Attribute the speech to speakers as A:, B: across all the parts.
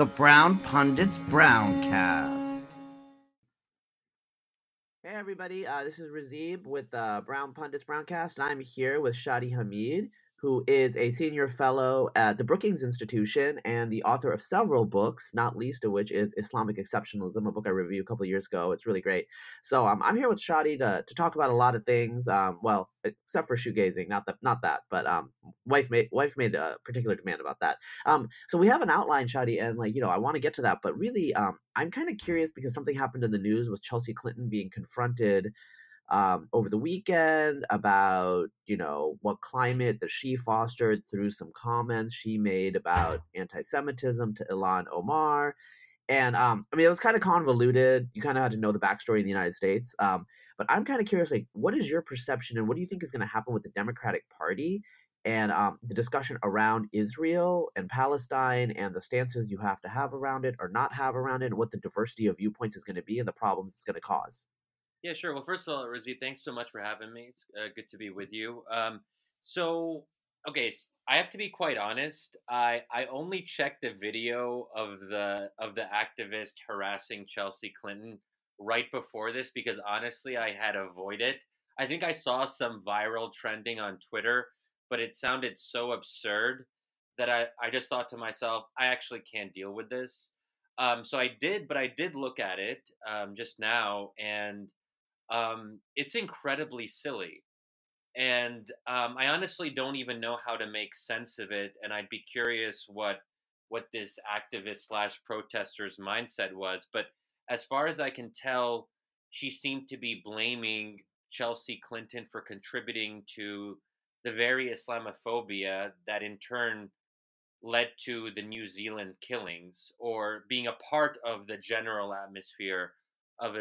A: the Brown Pundits Browncast.
B: Hey everybody, uh, this is Razib with uh, Brown Pundits Browncast, and I'm here with Shadi Hamid, who is a senior fellow at the Brookings Institution and the author of several books, not least of which is Islamic Exceptionalism, a book I reviewed a couple years ago. It's really great. So um, I'm here with Shadi to, to talk about a lot of things. Um, well, except for shoegazing, not that, not that, but um, wife made wife made a particular demand about that. Um, so we have an outline, Shadi, and like you know, I want to get to that, but really, um, I'm kind of curious because something happened in the news with Chelsea Clinton being confronted um, over the weekend about you know what climate that she fostered through some comments she made about anti-Semitism to Ilhan Omar, and um, I mean it was kind of convoluted. You kind of had to know the backstory in the United States. Um, but I'm kind of curious, like, what is your perception and what do you think is going to happen with the Democratic Party and um, the discussion around Israel and Palestine and the stances you have to have around it or not have around it, and what the diversity of viewpoints is going to be and the problems it's going to cause?
C: Yeah, sure. Well, first of all, Rizzi, thanks so much for having me. It's uh, good to be with you. Um, so, okay, so I have to be quite honest. I I only checked the video of the of the activist harassing Chelsea Clinton right before this because honestly, I had avoided. I think I saw some viral trending on Twitter, but it sounded so absurd that I, I just thought to myself, I actually can't deal with this. Um, so I did, but I did look at it um, just now, and um, it's incredibly silly. And um, I honestly don't even know how to make sense of it. And I'd be curious what what this activist slash protesters mindset was. But as far as I can tell, she seemed to be blaming Chelsea Clinton for contributing to the very Islamophobia that in turn led to the New Zealand killings or being a part of the general atmosphere of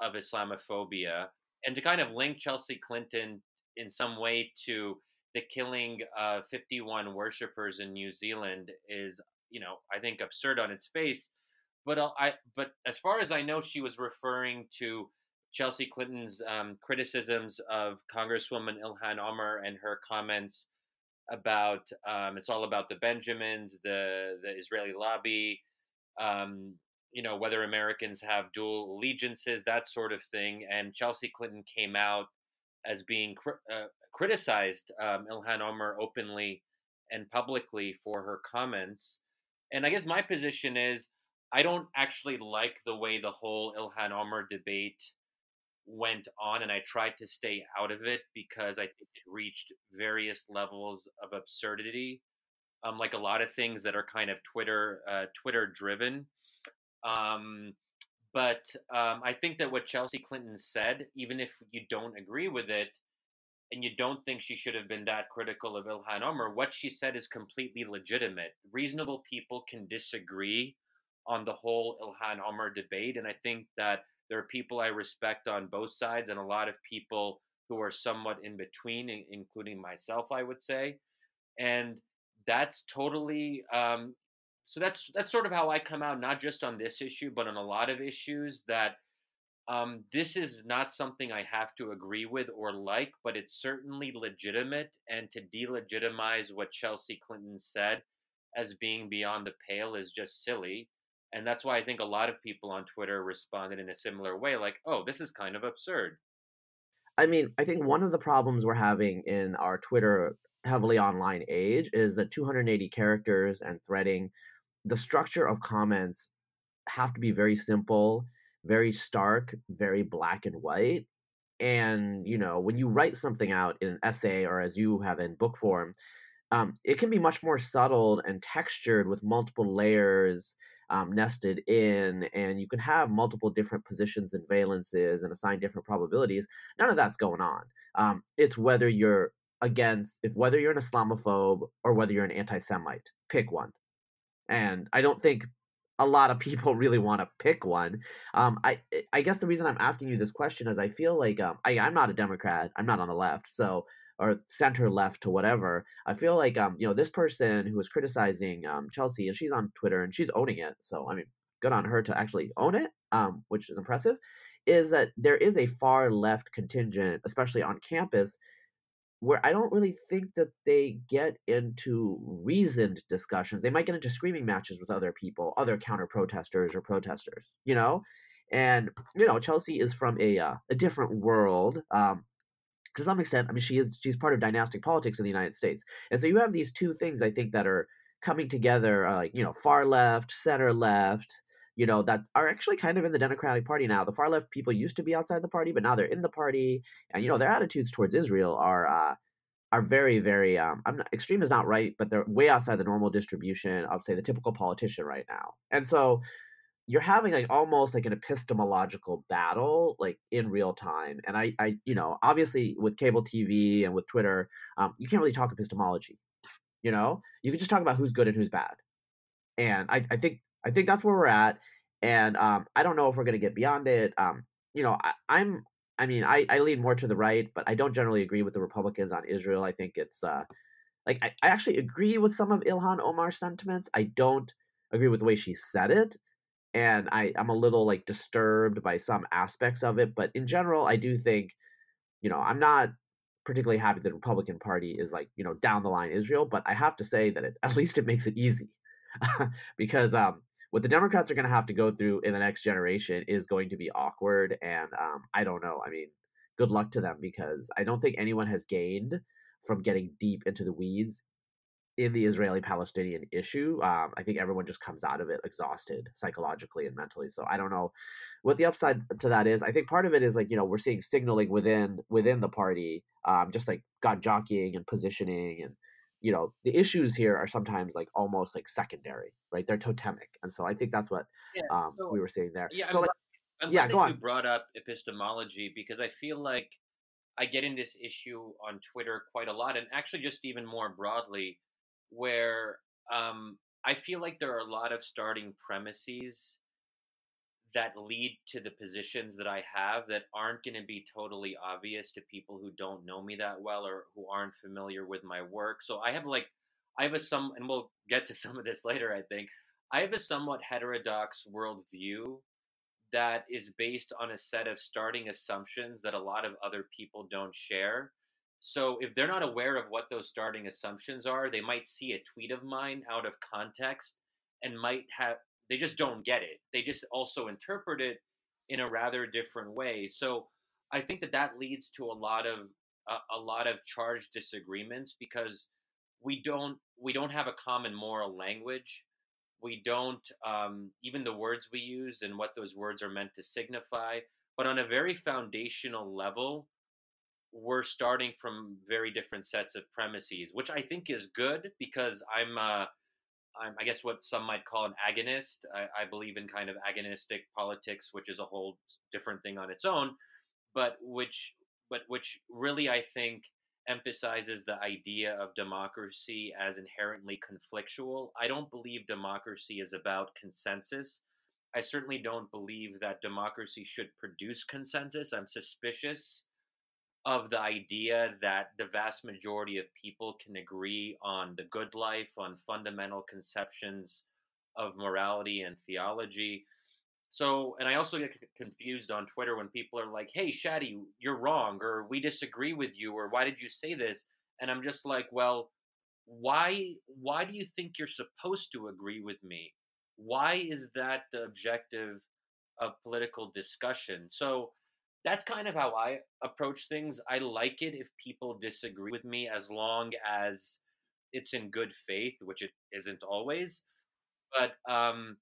C: of Islamophobia and to kind of link Chelsea Clinton in some way to the killing of 51 worshippers in New Zealand is, you know, I think absurd on its face. But I, but as far as I know, she was referring to Chelsea Clinton's um, criticisms of Congresswoman Ilhan Omar and her comments about um, it's all about the Benjamins, the the Israeli lobby, um, you know whether Americans have dual allegiances, that sort of thing. And Chelsea Clinton came out as being uh, criticized um, Ilhan Omar openly and publicly for her comments. And I guess my position is I don't actually like the way the whole Ilhan Omar debate went on, and I tried to stay out of it because I think it reached various levels of absurdity. Um, like a lot of things that are kind of Twitter uh, Twitter driven. Um, but um, I think that what Chelsea Clinton said, even if you don't agree with it, and you don't think she should have been that critical of Ilhan Omar, what she said is completely legitimate. Reasonable people can disagree on the whole Ilhan Omar debate, and I think that there are people I respect on both sides, and a lot of people who are somewhat in between, including myself, I would say. And that's totally um, so that's that's sort of how I come out, not just on this issue, but on a lot of issues. That um, this is not something I have to agree with or like, but it's certainly legitimate. And to delegitimize what Chelsea Clinton said as being beyond the pale is just silly. And that's why I think a lot of people on Twitter responded in a similar way, like, "Oh, this is kind of absurd."
B: I mean, I think one of the problems we're having in our Twitter heavily online age is that 280 characters and threading the structure of comments have to be very simple, very stark, very black and white. And, you know, when you write something out in an essay or as you have in book form, um, it can be much more subtle and textured with multiple layers um, nested in, and you can have multiple different positions and valences and assign different probabilities. None of that's going on. Um, it's whether you're against, if whether you're an Islamophobe or whether you're an anti-Semite. Pick one and I don't think a lot of people really want to pick one. Um, I I guess the reason I'm asking you this question is I feel like um, I, I'm not a Democrat. I'm not on the left, so or center left to whatever. I feel like um, you know, this person who was criticizing um, Chelsea, and she's on Twitter and she's owning it. So I mean, good on her to actually own it, um, which is impressive. Is that there is a far left contingent, especially on campus, where I don't really think that they get into reasoned discussions. They might get into screaming matches with other people, other counter protesters or protesters, you know? And, you know, Chelsea is from a, uh, a different world. Um, to some extent, I mean, she is she's part of dynastic politics in the United States, and so you have these two things I think that are coming together, uh, you know, far left, center left, you know, that are actually kind of in the Democratic Party now. The far left people used to be outside the party, but now they're in the party, and you know, their attitudes towards Israel are uh, are very, very. Um, I'm not, extreme is not right, but they're way outside the normal distribution of say the typical politician right now, and so you're having like almost like an epistemological battle like in real time and i i you know obviously with cable tv and with twitter um, you can't really talk epistemology you know you can just talk about who's good and who's bad and i, I think i think that's where we're at and um, i don't know if we're going to get beyond it um, you know I, i'm i mean I, I lean more to the right but i don't generally agree with the republicans on israel i think it's uh like i, I actually agree with some of ilhan omar's sentiments i don't agree with the way she said it and I, I'm a little like disturbed by some aspects of it. But in general, I do think, you know, I'm not particularly happy that the Republican Party is like, you know, down the line Israel, but I have to say that it, at least it makes it easy. because um, what the Democrats are going to have to go through in the next generation is going to be awkward. And um, I don't know. I mean, good luck to them because I don't think anyone has gained from getting deep into the weeds in the Israeli Palestinian issue. Um, I think everyone just comes out of it exhausted psychologically and mentally. So I don't know what the upside to that is. I think part of it is like you know we're seeing signaling within within the party, um, just like got jockeying and positioning and you know the issues here are sometimes like almost like secondary, right? They're totemic, and so I think that's what yeah, um, so, we were seeing there.
C: Yeah,
B: so
C: I'm, like, I'm yeah, glad you brought up epistemology because I feel like I get in this issue on Twitter quite a lot, and actually just even more broadly where um, I feel like there are a lot of starting premises that lead to the positions that I have that aren't going to be totally obvious to people who don't know me that well or who aren't familiar with my work. So I have like, I have a some, and we'll get to some of this later, I think. I have a somewhat heterodox worldview that is based on a set of starting assumptions that a lot of other people don't share. So if they're not aware of what those starting assumptions are, they might see a tweet of mine out of context and might have they just don't get it. They just also interpret it in a rather different way. So I think that that leads to a lot of a lot of charged disagreements because we don't we don't have a common moral language. We don't um, even the words we use and what those words are meant to signify. But on a very foundational level, we're starting from very different sets of premises, which I think is good because I'm, uh, I'm I guess what some might call an agonist. I, I, believe in kind of agonistic politics, which is a whole different thing on its own, but which, but which really I think emphasizes the idea of democracy as inherently conflictual. I don't believe democracy is about consensus. I certainly don't believe that democracy should produce consensus. I'm suspicious of the idea that the vast majority of people can agree on the good life, on fundamental conceptions of morality and theology. So, and I also get confused on Twitter when people are like, hey, Shadi, you're wrong, or we disagree with you, or why did you say this? And I'm just like, well, why why do you think you're supposed to agree with me? Why is that the objective of political discussion? So that's kind of how I approach things. I like it if people disagree with me as long as it's in good faith, which it isn't always. But um,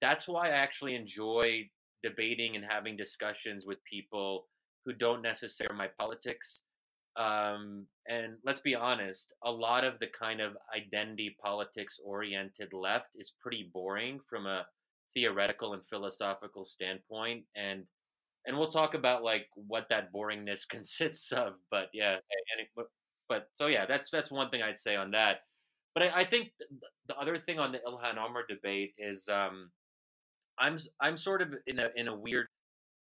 C: that's why I actually enjoy debating and having discussions with people who don't necessarily my politics. Um, and let's be honest, a lot of the kind of identity politics oriented left is pretty boring from a theoretical and philosophical standpoint. And and we'll talk about like what that boringness consists of. But yeah, it, but, but so yeah, that's that's one thing I'd say on that. But I, I think the other thing on the Ilhan Omar debate is um, I'm I'm sort of in a in a weird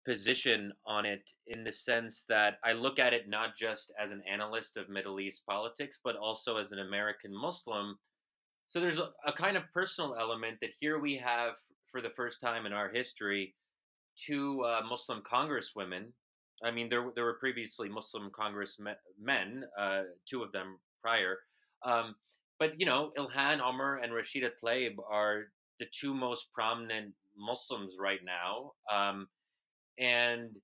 C: position on it in the sense that I look at it not just as an analyst of Middle East politics, but also as an American Muslim. So there's a, a kind of personal element that here we have for the first time in our history two uh, Muslim congresswomen, I mean, there there were previously Muslim congressmen, uh, two of them prior. Um, but you know, Ilhan Omar and Rashida Tlaib are the two most prominent Muslims right now. Um, and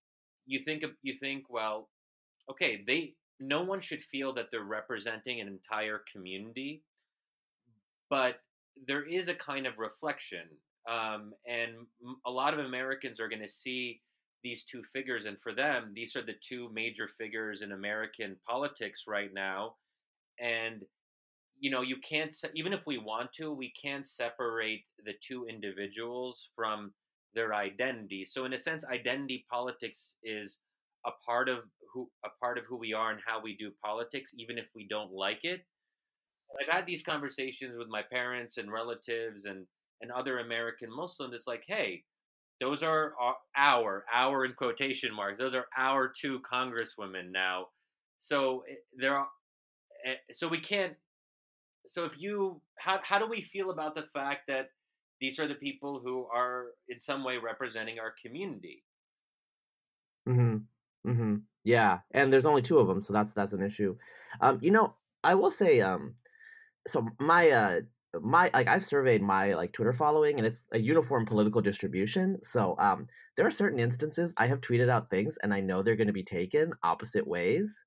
C: you think you think, well, okay, they no one should feel that they're representing an entire community, but there is a kind of reflection, um, and a lot of Americans are going to see these two figures, and for them, these are the two major figures in American politics right now, and you know you can't even if we want to we can't separate the two individuals from their identity. So in a sense identity politics is a part of who a part of who we are and how we do politics even if we don't like it. I've had these conversations with my parents and relatives and and other american muslims it's like hey those are our our in quotation marks those are our two congresswomen now. So eh, there are eh, so we can't so if you how how do we feel about the fact that these are the people who are in some way representing our community?
B: Mhm mhm yeah and there's only two of them so that's that's an issue. Um you know i will say um so my uh my like I've surveyed my like Twitter following and it's a uniform political distribution. So um there are certain instances I have tweeted out things and I know they're going to be taken opposite ways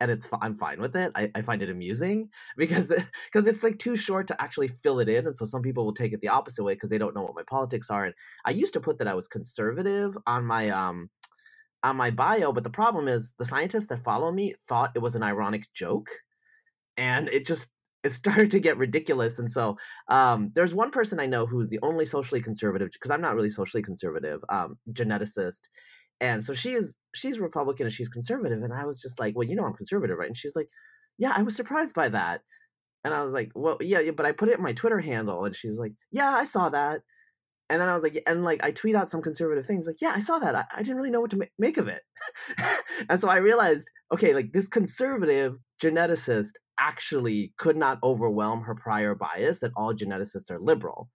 B: and it's I'm fine with it. I, I find it amusing because because it's like too short to actually fill it in, and so some people will take it the opposite way because they don't know what my politics are. And I used to put that I was conservative on my um on my bio, but the problem is the scientists that follow me thought it was an ironic joke, and it just it started to get ridiculous. And so um, there's one person I know who's the only socially conservative because I'm not really socially conservative um, geneticist, and so she is she's republican and she's conservative and i was just like well you know i'm conservative right? And she's like yeah i was surprised by that. And i was like well yeah, yeah but i put it in my twitter handle and she's like yeah i saw that. And then i was like and like i tweet out some conservative things like yeah i saw that i, I didn't really know what to ma- make of it. And so i realized okay like this conservative geneticist actually could not overwhelm her prior bias that all geneticists are liberal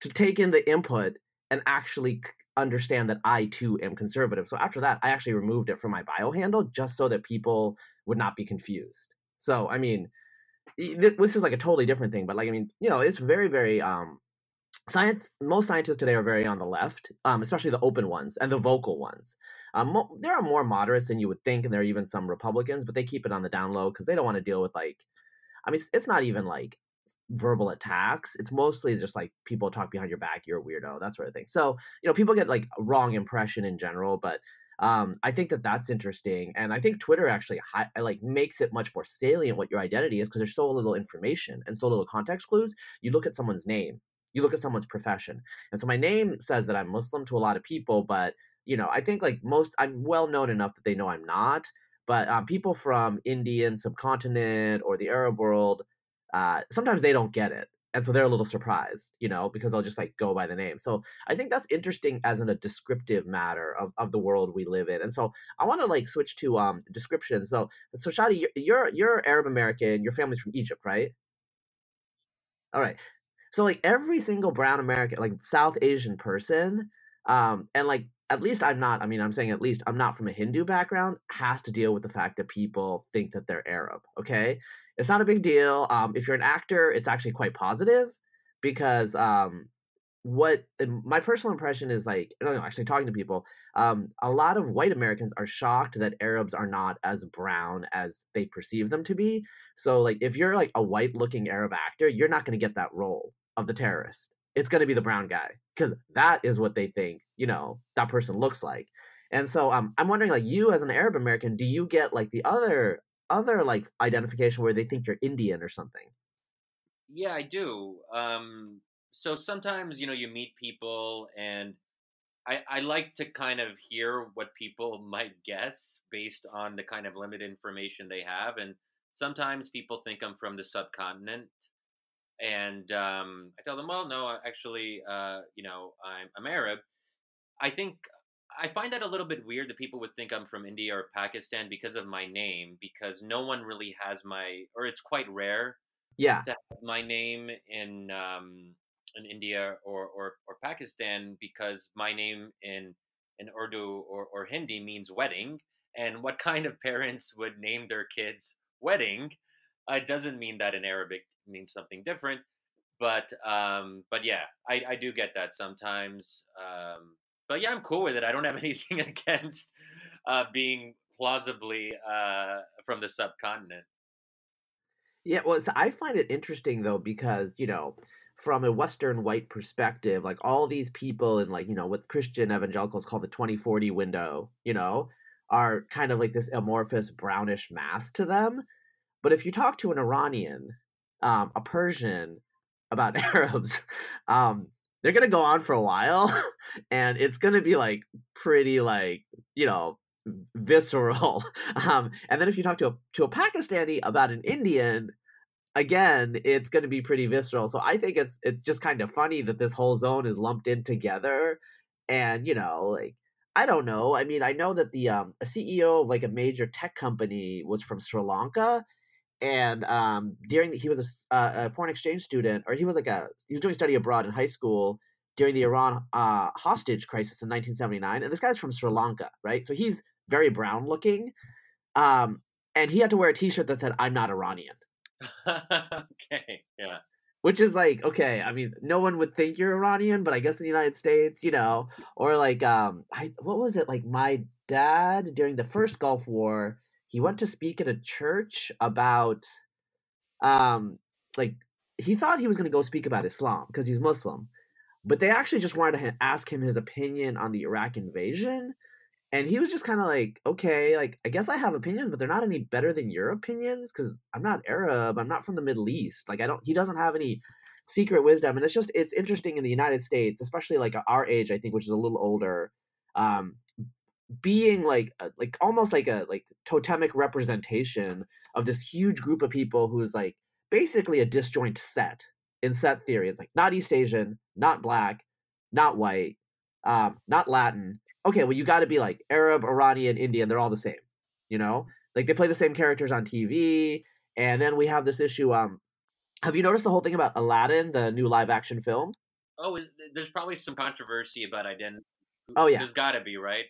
B: to take in the input and actually understand that I too am conservative. So after that, I actually removed it from my bio handle just so that people would not be confused. So I mean, this is like a totally different thing, but like I mean, you know, it's very very um science most scientists today are very on the left um, especially the open ones and the vocal ones um, mo- there are more moderates than you would think and there are even some republicans but they keep it on the down low because they don't want to deal with like i mean it's, not even like verbal attacks. It's mostly just like people talk behind your back, you're a weirdo, that sort of thing. So, you know, people get like a wrong impression in general, but um, I think that that's interesting. And I think Twitter actually hi- like makes it much more salient what your identity is because there's so little information and so little context clues. You look at someone's name, you look at someone's profession. And so my name says that I'm Muslim to a lot of people, but you know, I think like most, I'm well known enough that they know I'm not. But um, people from Indian subcontinent or the Arab world, uh, sometimes they don't get it and so they're a little surprised you know because they'll just like go by the name. So i think that's interesting as in a descriptive matter of, of the world we live in and so i want to like switch to um descriptions. So so shadi you're you're arab american your family's from egypt right? All right. So like every single brown american like south asian person um and like at least i'm not i mean i'm saying at least i'm not from a hindu background has to deal with the fact that people think that they're arab okay it's not a big deal. Um, if you're an actor, it's actually quite positive because um, what my personal impression is like, don't know, actually talking to people, um, a lot of white Americans are shocked that Arabs are not as brown as they perceive them to be. So, like, if you're like a white looking Arab actor, you're not going to get that role of the terrorist. It's going to be the brown guy because that is what they think, you know, that person looks like. And so um, I'm wondering, like, you as an Arab American, do you get like the other other like identification where they think you're Indian or something.
C: Yeah, I do. Um, so sometimes you know you meet people, and I, I like to kind of hear what people might guess based on the kind of limited information they have, and sometimes people think I'm from the subcontinent, and um, I tell them, well, no, actually, uh, you know, I'm, I'm Arab. I think I find that a little bit weird that people would think I'm from India or Pakistan because of my name, because no one really has my, or it's quite rare.
B: Yeah.
C: To have my name in um, in India or, or or Pakistan because my name in in Urdu or, or Hindi means wedding, and what kind of parents would name their kids wedding. Uh, it doesn't mean that in Arabic means something different, but um, but yeah, I, I do get that sometimes. Um, but yeah, I'm cool with it. I don't have anything against uh, being plausibly uh, from the subcontinent.
B: Yeah, well, I find it interesting though because you know, from a Western white perspective, like all these people in like you know what Christian evangelicals call the 2040 window, you know, are kind of like this amorphous brownish mass to them. But if you talk to an Iranian, um, a Persian about Arabs, um, they're gonna go on for a while, and it's gonna be like pretty like you know visceral. Um, and then if you talk to a to a Pakistani about an Indian, again, it's going to be pretty visceral. So I think it's it's just kind of funny that this whole zone is lumped in together, and you know, like I don't know. I mean, I know that the um, a CEO of like a major tech company was from Sri Lanka, and um, during the, he was a, uh, a foreign exchange student, or he was like a he was doing study abroad in high school during the Iran uh, hostage crisis in 1979, and this guy's from Sri Lanka, right? So he's very brown looking, um, and he had to wear a T-shirt that said "I'm not Iranian."
C: okay, yeah.
B: Which is like okay, I mean, no one would think you're Iranian, but I guess in the United States, you know, or like um, I what was it like? My dad during the first Gulf War, he went to speak at a church about, um, like he thought he was going to go speak about Islam because he's Muslim, but they actually just wanted to ask him his opinion on the Iraq invasion and he was just kind of like okay like i guess i have opinions but they're not any better than your opinions because i'm not arab i'm not from the middle east like i don't he doesn't have any secret wisdom and it's just it's interesting in the united states especially like our age i think which is a little older um being like like almost like a like totemic representation of this huge group of people who's like basically a disjoint set in set theory it's like not east asian not black not white um not latin okay, well, you got to be like Arab, Iranian, Indian. They're all the same, you know. Like they play the same characters on TV, and then we have this issue. Um, have you noticed the whole thing about Aladdin, the new live action film?
C: Oh, there's probably some controversy about identity.
B: Oh yeah,
C: there's got to be right.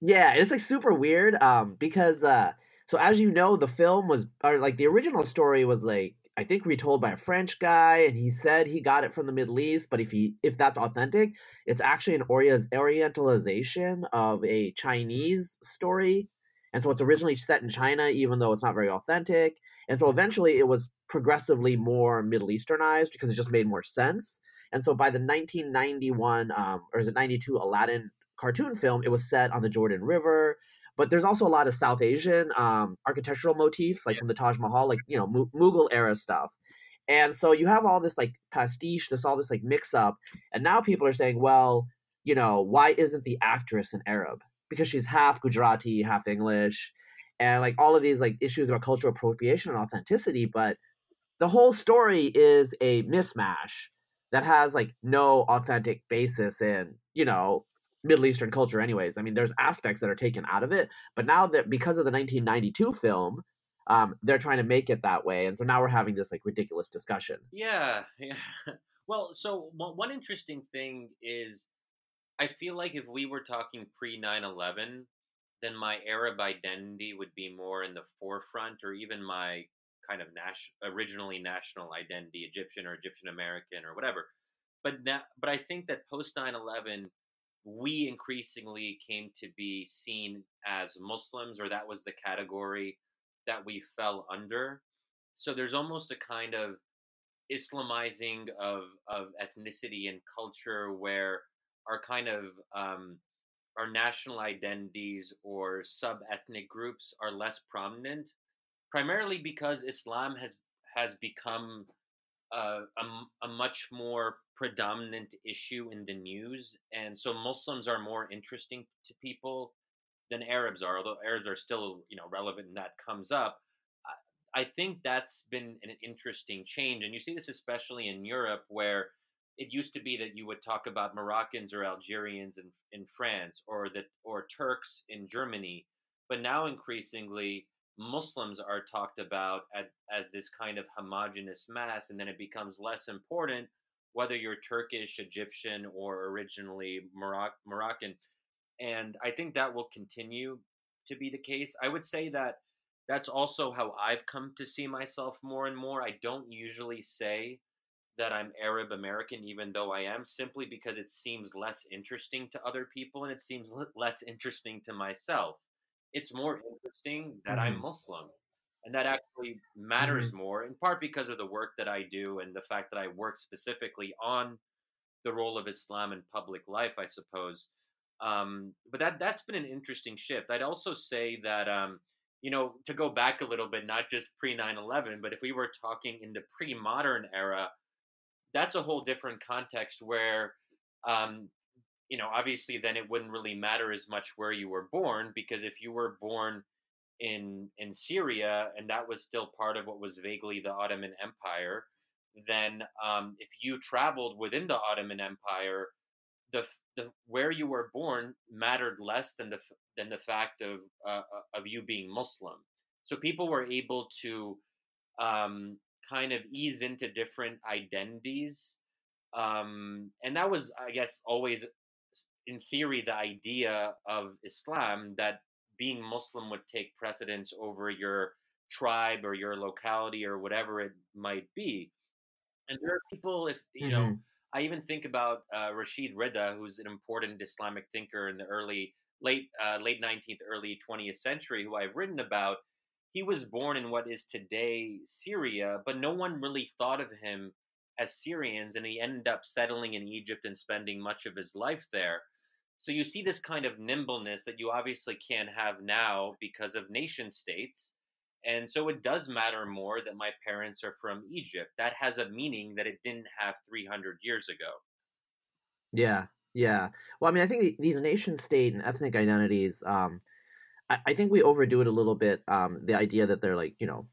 B: Yeah, it's like super weird. Um, because uh, so as you know, the film was or like the original story was like I think retold by a French guy, and he said he got it from the Middle East. But if he if that's authentic, it's actually an Oria's Orientalization of a Chinese story, and so it's originally set in China, even though it's not very authentic. And so eventually, it was progressively more Middle Easternized because it just made more sense. And so by the 1991 um, or is it 92 Aladdin cartoon film, it was set on the Jordan River. But there's also a lot of South Asian um, architectural motifs, like from the Taj Mahal, like you know Mughal era stuff. And so you have all this like pastiche, this all this like mix up, and now people are saying, well, you know, why isn't the actress an Arab? Because she's half Gujarati, half English, and like all of these like issues about cultural appropriation and authenticity. But the whole story is a mismatch that has like no authentic basis in you know Middle Eastern culture, anyways. I mean, there's aspects that are taken out of it, but now that because of the 1992 film, um, they're trying to make it that way, and so now we're having this like ridiculous discussion.
C: Yeah, yeah. Well, so one interesting thing is, I feel like if we were talking pre 9/11, then my Arab identity would be more in the forefront, or even my kind of nas- originally national identity, Egyptian or Egyptian American or whatever. But now, but I think that post 9/11 we increasingly came to be seen as Muslims, or that was the category that we fell under. So there's almost a kind of Islamizing of of ethnicity and culture where our kind of um, our national identities or sub ethnic groups are less prominent, primarily because Islam has has become a, a much more predominant issue in the news, and so Muslims are more interesting to people than Arabs are. Although Arabs are still, you know, relevant, and that comes up. I think that's been an interesting change, and you see this especially in Europe, where it used to be that you would talk about Moroccans or Algerians in, in France, or that or Turks in Germany, but now increasingly Muslims are talked about at, as this kind of homogenous mass, and then it becomes less important whether you're Turkish, Egyptian, or originally Moroc- Moroccan. And I think that will continue. to be the case. I would say that that's also how I've come to see myself more and more. I don't usually say that I'm Arab American, even though I am, simply because it seems less interesting to other people and it seems less interesting to myself. It's more interesting that mm-hmm. I'm Muslim. And that actually matters mm-hmm. more, in part because of the work that I do and the fact that I work specifically on the role of Islam in public life, I suppose. Um, but that that's been an interesting shift. I'd also say that um, you know to go back a little bit, not just pre 9/11, but if we were talking in the pre-modern era, that's a whole different context where um, you know obviously then it wouldn't really matter as much where you were born because if you were born in in Syria and that was still part of what was vaguely the Ottoman Empire, then um, if you traveled within the Ottoman Empire, the, the where you were born mattered less than the than the fact of uh, uh, of you being Muslim. So people were able to um, kind of ease into different identities, um, and that was, I guess, always in theory the idea of Islam that being Muslim would take precedence over your tribe or your locality or whatever it might be. And there are people, if you mm-hmm. know, I even think about uh, Rashid Rida, who's an important Islamic thinker in the early, late, uh, late 19th, early 20th century, who I've written about. He was born in what is today Syria, but no one really thought of him as Syrians, and he ended up settling in Egypt and spending much of his life there. So you see this kind of nimbleness that you obviously can't have now because of nation states. And so it does matter more that my parents are from Egypt. That has a meaning that it didn't have 300 years ago.
B: Yeah, yeah. Well, I mean, I think these nation state and ethnic identities, um, I, I think we overdo it a little bit. Um, the idea that they're like, you know,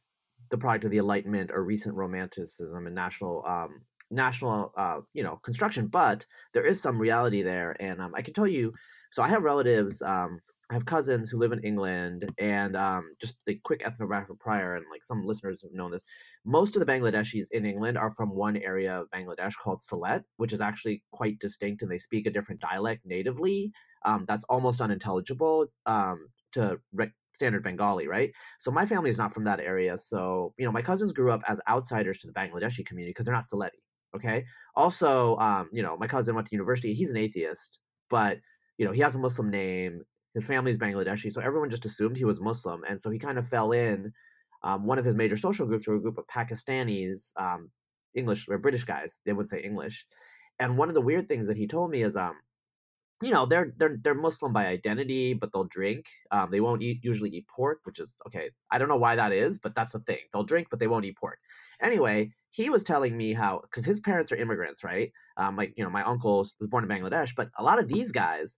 B: the product of the Enlightenment or recent Romanticism and national um, national uh, you know construction but there is some reality there and um, i can tell you so i have relatives um, i have cousins who live in england and um, just a quick ethnographic prior and like some listeners have known this most of the bangladeshis in england are from one area of bangladesh called Sylhet which is actually quite distinct and they speak a different dialect natively um, that's almost unintelligible um, to re- standard Bengali, right? So my family is not from that area. So, you know, my cousins grew up as outsiders to the Bangladeshi community because they're not Sylheti. Okay. Also, um, you know, my cousin went to university. He's an atheist, but you know, he has a Muslim name. His family's Bangladeshi, so everyone just assumed he was Muslim, and so he kind of fell in. Um, one of his major social groups were a group of Pakistanis, um, English or British guys. They would say English, and one of the weird things that he told me is, um, you know, they're they're they're Muslim by identity, but they'll drink. Um, they won't eat, usually eat pork, which is okay. I don't know why that is, but that's the thing. They'll drink, but they won't eat pork. Anyway, he was telling me how because his parents are immigrants, right? Um, like you know, my uncle was born in Bangladesh, but a lot of these guys,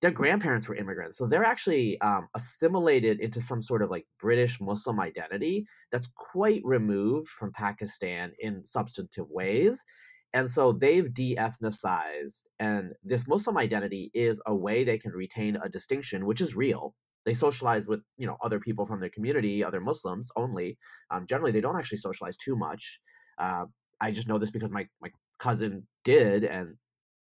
B: their grandparents were immigrants, so they're actually um, assimilated into some sort of like British Muslim identity that's quite removed from Pakistan in substantive ways. And so they've de ethnicized, and this Muslim identity is a way they can retain a distinction, which is real they socialize with you know other people from their community other muslims only um, generally they don't actually socialize too much uh, i just know this because my, my cousin did and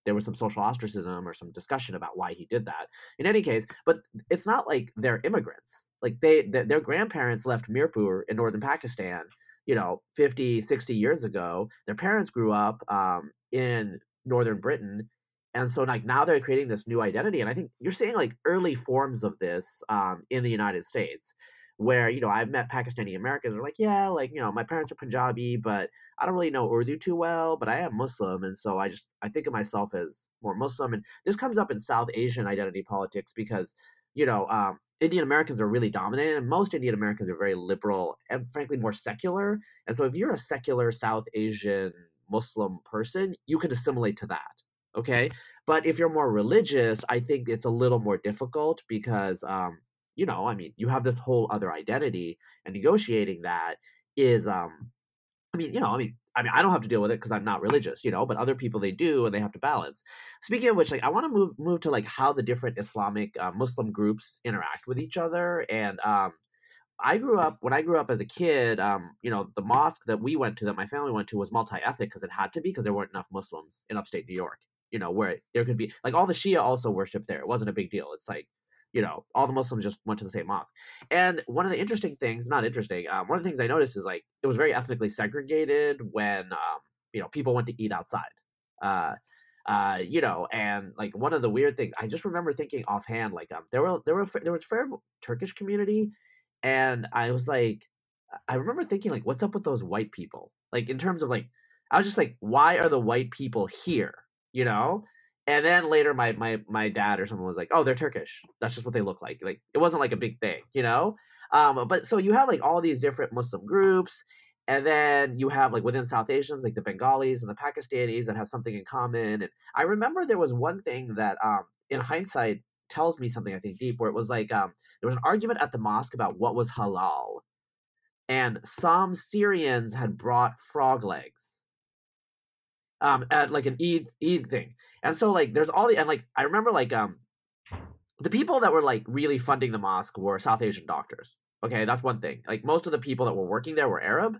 B: there was some social ostracism or some discussion about why he did that. In any case but it's not like they're immigrants like they, they their grandparents left mirpur in northern pakistan you know 50 60 years ago. Their parents grew up um, in northern britain and so like now they're creating this new identity and i think you're seeing like early forms of this um, in the united states where you know i've met pakistani americans are like yeah like you know my parents are punjabi but i don't really know urdu too well but i am muslim and so i just i think of myself as more muslim. And this comes up in south asian identity politics because you know um, indian americans are really dominant and most indian americans are very liberal and frankly more secular. And so if you're a secular south asian muslim person you can assimilate to that okay but if you're more religious i think it's a little more difficult because um you know i mean you have this whole other identity and negotiating that is um i mean you know i mean I mean, I don't have to deal with it because I'm not religious, you know, but other people they do, and they have to balance. Speaking of which, like, I want to move move to like how the different Islamic uh, Muslim groups interact with each other. And um, I grew up when I grew up as a kid. Um, you know, the mosque that we went to, that my family went to, was multi ethnic because it had to be because there weren't enough Muslims in upstate New York you know, where there could be like all the Shia also worship there. It wasn't a big deal. It's like you know, all the Muslims just went to the same mosque. And one of the interesting things, not interesting, um, one of the things I noticed is like it was very ethnically segregated when, um, you know, people went to eat outside. Uh, uh, you know, and like one of the weird things, I just remember thinking offhand, like, um, there were there were there was a fair Turkish community, and I was like, I remember thinking like, what's up with those white people? Like in terms of like, I was just like, why are the white people here? You know, and then later, my my my dad or someone was like, "Oh, they're Turkish. That's just what they look like." Like it wasn't like a big thing, you know. Um, but so you have like all these different Muslim groups, and then you have like within South Asians, like the Bengalis and the Pakistanis that have something in common. And I remember there was one thing that, um, in hindsight, tells me something I think deep, where it was like um, there was an argument at the mosque about what was halal, and some Syrians had brought frog legs um at like an Eid Eid thing. And so like there's all the and like I remember like um the people that were like really funding the mosque were South Asian doctors. Okay, that's one thing. Like most of the people that were working there were Arab,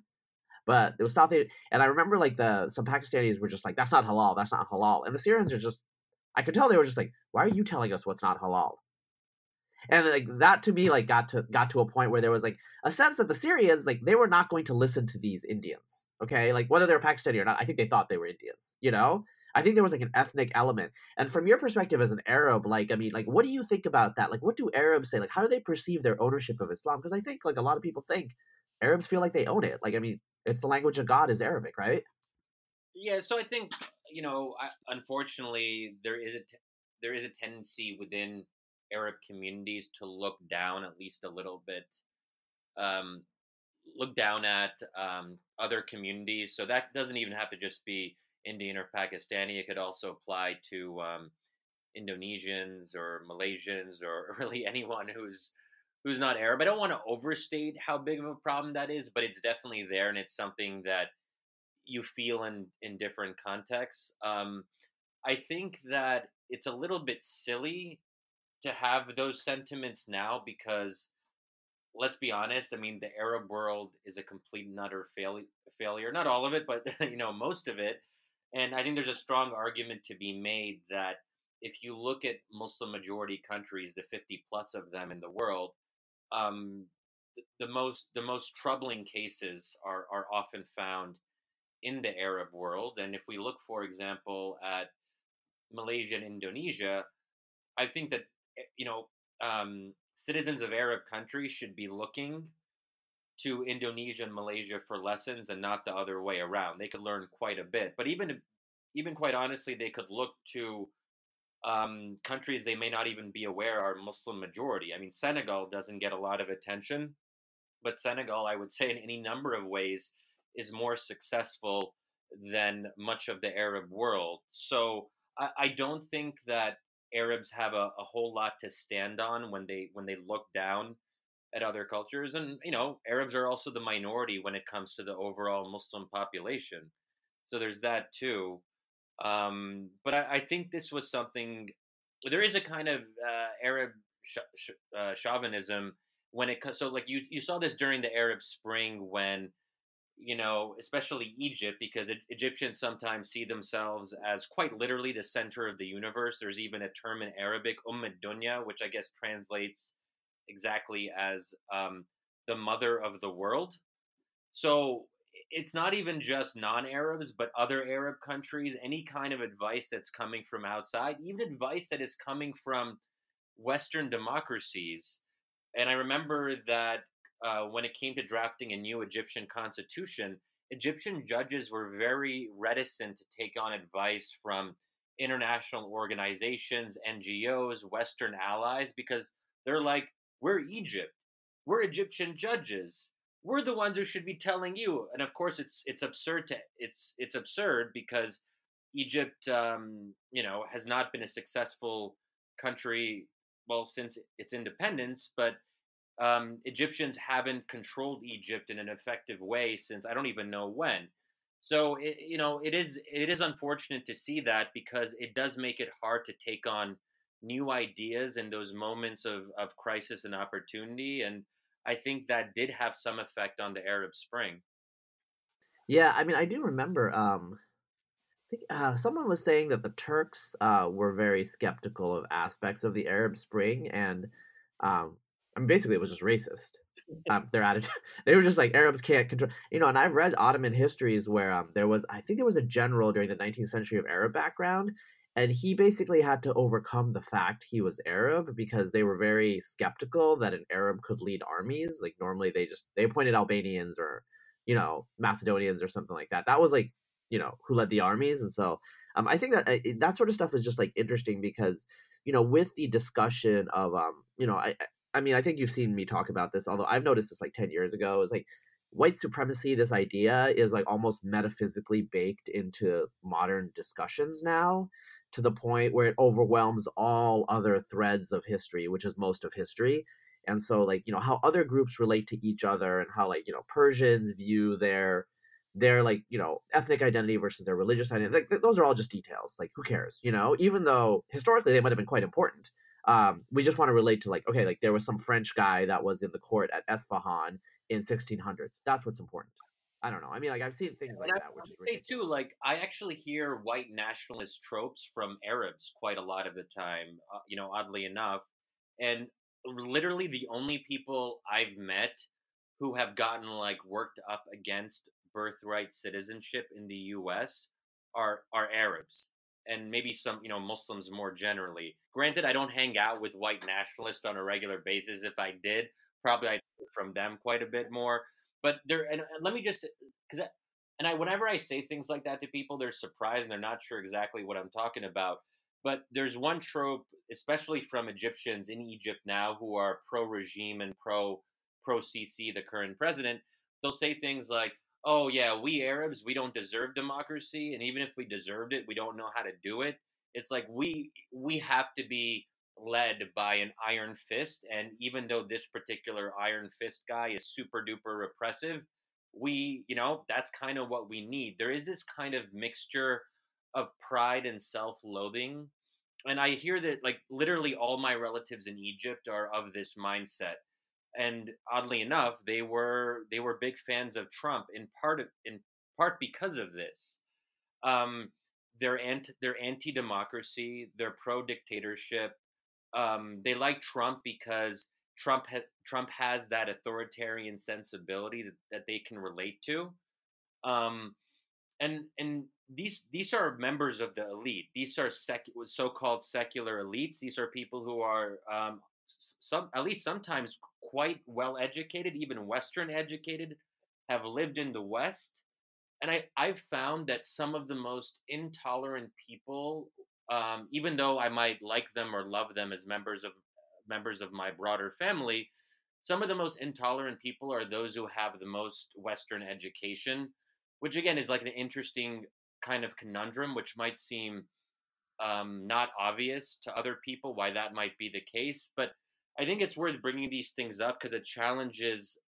B: but it was South Asian. And I remember like the some Pakistanis were just like, "That's not halal. That's not halal." And the Syrians are just, I could tell they were just like, "Why are you telling us what's not halal?" And like that to me like got to got to a point where there was like a sense that the Syrians like they were not going to listen to these Indians. Okay, like whether they were Pakistani or not, I think they thought they were Indians. You know, I think there was like an ethnic element. And from your perspective as an Arab, like I mean, like what do you think about that? Like what do Arabs say? Like how do they perceive their ownership of Islam? Because I think like a lot of people think Arabs feel like they own it. Like I mean, it's the language of God is Arabic, right?
C: Yeah, so I think you know, unfortunately, there is a t- there is a tendency within Arab communities to look down at least a little bit, um, look down at um, other communities. So that doesn't even have to just be Indian or Pakistani. It could also apply to um, Indonesians or Malaysians or really anyone who's who's not Arab. I don't want to overstate how big of a problem that is, but it's definitely there, and it's something that you feel in in different contexts. Um, I think that it's a little bit silly to have those sentiments now because let's be honest i mean the arab world is a complete and utter fail- failure. Not all of it but you know most of it. And i think there's a strong argument to be made that if you look at muslim majority countries the 50 plus of them in the world um, the most the most troubling cases are are often found in the arab world. And if we look for example at malaysia and indonesia i think that you know, um, citizens of Arab countries should be looking to Indonesia and Malaysia for lessons and not the other way around. They could learn quite a bit, but even even quite honestly, they could look to um, countries they may not even be aware are Muslim majority. I mean, Senegal doesn't get a lot of attention, but Senegal, I would say, in any number of ways, is more successful than much of the Arab world. So I, I don't think that Arabs have a, a whole lot to stand on when they when they look down at other cultures, and you know Arabs are also the minority when it comes to the overall Muslim population. So there's that too. Um, but I, I, think this was something. There is a kind of uh, Arab sh- sh- uh, chauvinism when it so like you you saw this during the Arab Spring when you know, especially Egypt, because Egyptians sometimes see themselves as quite literally the center of the universe. There's even a term in Arabic, Umm dunya, which I guess translates exactly as um, the mother of the world. So it's not even just non Arabs, but other Arab countries, any kind of advice that's coming from outside, even advice that is coming from Western democracies. And I remember that uh, when it came to drafting a new Egyptian constitution, Egyptian judges were very reticent to take on advice from international organizations, NGOs, Western allies, because they're like, we're Egypt, we're Egyptian judges, we're the ones who should be telling you. And of course, it's it's absurd to it's it's absurd because Egypt, um, you know, has not been a successful country well since its independence, but um, Egyptians haven't controlled Egypt in an effective way since I don't even know when. So it, you know it is it is unfortunate to see that because it does make it hard to take on new ideas in those moments of, of crisis and opportunity and I think that did have some effect on the Arab Spring.
B: Yeah, I mean I do remember um I think uh, someone was saying that the Turks uh, were very skeptical of aspects of the Arab Spring, and um, I mean, basically, it was just racist. Um, their attitude, they were just like Arabs can't control. You know, and I've read Ottoman histories where um, there was, I think there was a general during the 19th century of Arab background, and he basically had to overcome the fact he was Arab because they were very skeptical that an Arab could lead armies. Like normally, they just they appointed Albanians or you know Macedonians or something like that. That was like you know who led the armies and so um, i think that uh, that sort of stuff is just like interesting because you know with the discussion of um you know i i mean i think you've seen me talk about this although i've noticed this like 10 years ago is like white supremacy this idea is like almost metaphysically baked into modern discussions now to the point where it overwhelms all other threads of history which is most of history. And so like you know how other groups relate to each other and how like you know persians view their their like you know ethnic identity versus their religious identity like those are all just details like who cares you know? Even though historically they might have been quite important um, we just want to relate to like okay like there was some french guy that was in the court at esfahan in 1600s that's what's important. I don't know. I mean like i've seen things like that which is
C: say too like i actually hear white nationalist tropes from arabs quite a lot of the time uh, you know oddly enough. And literally the only people i've met who have gotten like worked up against birthright citizenship in the U.S. are are Arabs and maybe some you know Muslims more generally. Granted, I don't hang out with white nationalists on a regular basis. If I did, probably I'd hear from them quite a bit more. But there, and, and let me just because and I whenever I say things like that to people, they're surprised and they're not sure exactly what I'm talking about. But there's one trope, especially from Egyptians in Egypt now, who are pro regime and pro pro Sisi, the current president. They'll say things like, oh yeah, we Arabs, we don't deserve democracy, and even if we deserved it, we don't know how to do it. It's like we we have to be led by an iron fist, and even though this particular iron fist guy is super duper repressive, we you know that's kind of what we need. There is this kind of mixture of pride and self-loathing. And I hear that like literally all my relatives in Egypt are of this mindset and oddly enough, they were they were big fans of Trump in part of, in part because of this. Um, they're anti they're anti democracy. They're pro dictatorship. Um, they like Trump because Trump ha- Trump has that authoritarian sensibility that, that they can relate to. Um, and and these these are members of the elite. These are sec- so-called secular elites. These are people who are um, some at least sometimes quite well educated, even Western educated, have lived in the West. And I, I've found that some of the most intolerant people, um, even though I might like them or love them as members of members of my broader family, some of the most intolerant people are those who have the most Western education, which again is like an interesting kind of conundrum, which might seem um, not obvious to other people why that might be the case. But I think it's worth bringing these things up because it challenges,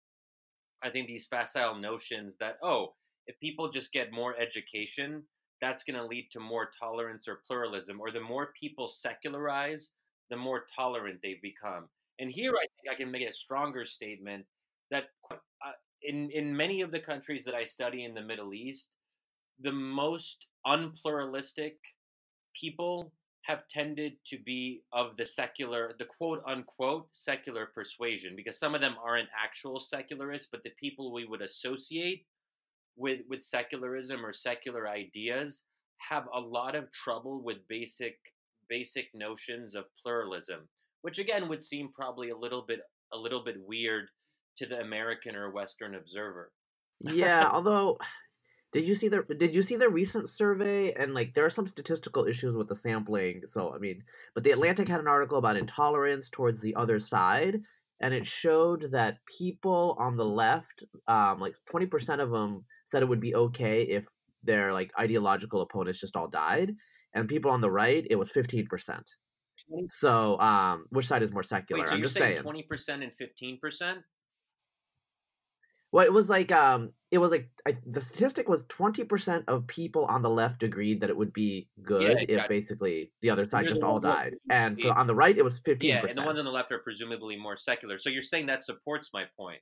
C: I think, these facile notions that, oh, if people just get more education, that's going to lead to more tolerance or pluralism, or the more people secularize, the more tolerant they become. And here I think I can make a stronger statement that uh, in, in many of the countries that I study in the Middle East, the most unpluralistic people have tended to be of the secular, the quote unquote secular persuasion, because some of them aren't actual secularists, but the people we would associate with with secularism or secular ideas have a lot of trouble with basic basic notions of pluralism, which again would seem probably a little bit a little bit weird to the American or Western observer.
B: yeah, although did you see the Did you see the recent survey? And like, there are some statistical issues with the sampling. So I mean, but the Atlantic had an article about intolerance towards the other side, and it showed that people on the left, um, like twenty percent of them said it would be okay if their like ideological opponents just all died, and people on the right, it was fifteen percent. So, um, which side is more secular?
C: Wait, so
B: I'm
C: you're
B: just
C: saying
B: saying.
C: twenty percent and fifteen percent?
B: Well, it was like um, it was like I, the statistic was twenty percent of people on the left agreed that it would be good
C: Yeah,
B: if basically the other side just all died, and for, on the right it was fifteen
C: Yeah, and the ones on the left are presumably more secular. So you're saying that supports my point.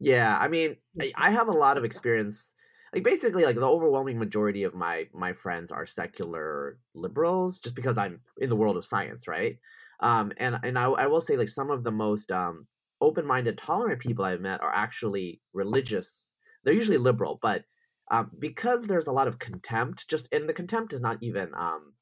B: Yeah, I mean, I, I have a lot of experience. like basically like the overwhelming majority of my my friends are secular liberals just because i'm in the world of science right um and and i, I will say like some of the most um open-minded tolerant people i've met are actually religious. They're usually liberal but um because there's a lot of contempt just and the contempt is not even um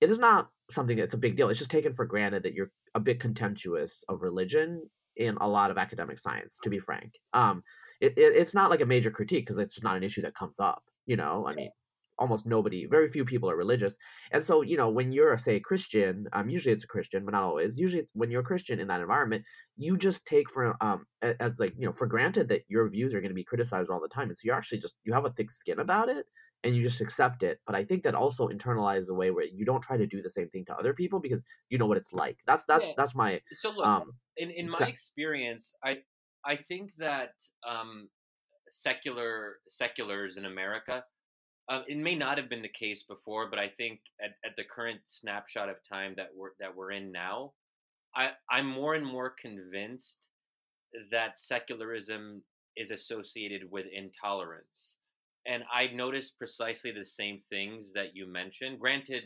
B: it is not something that's a big deal. It's just taken for granted that you're a bit contemptuous of religion in a lot of academic science to be frank. Um it, it it's not like a major critique because it's just not an issue that comes up. You know, I mean, almost nobody, very few people are religious, and so you know, when you're say a Christian, um, usually it's a Christian, but not always. Usually, when you're a Christian in that environment, you just take for um as like you know for granted that your views are going to be criticized all the time, and so you're actually just you have a thick skin about it and you just accept it. But I think that also internalizes a way where you don't try to do the same thing to other people because you know what it's like. That's that's yeah. that's my
C: so look um, in in my experience, I I think that um, secular seculars in America. Uh, it may not have been the case before, but I think at, at the current snapshot of time that we're that we're in now, I, I'm more and more convinced that secularism is associated with intolerance. And I noticed precisely the same things that you mentioned. Granted,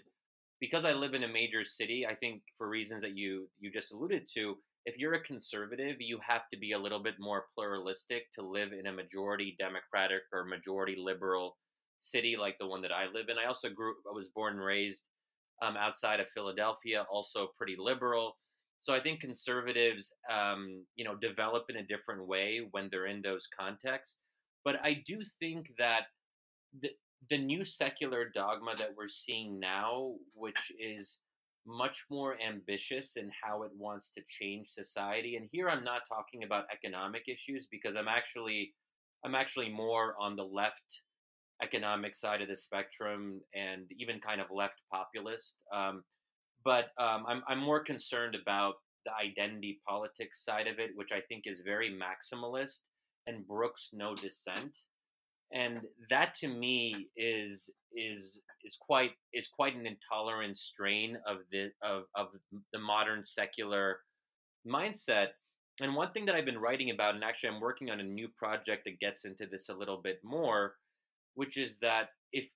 C: because I live in a major city, I think for reasons that you you just alluded to, if you're a conservative, you have to be a little bit more pluralistic to live in a majority Democratic or majority liberal city like the one that I live in. I also grew, I was born and raised um, outside of Philadelphia, also pretty liberal. So I think conservatives, um, you know, develop in a different way when they're in those contexts. But I do think that the the new secular dogma that we're seeing now, which is much more ambitious in how it wants to change society. And here I'm not talking about economic issues because I'm actually I'm actually more on the left economic side of the spectrum and even kind of left populist. Um, but um, I'm I'm more concerned about the identity politics side of it, which I think is very maximalist and brooks no dissent and that to me is is is quite is quite an intolerant strain of the of of the modern secular mindset and one thing that I've been writing about and actually I'm working on a new project that gets into this a little bit more which is that if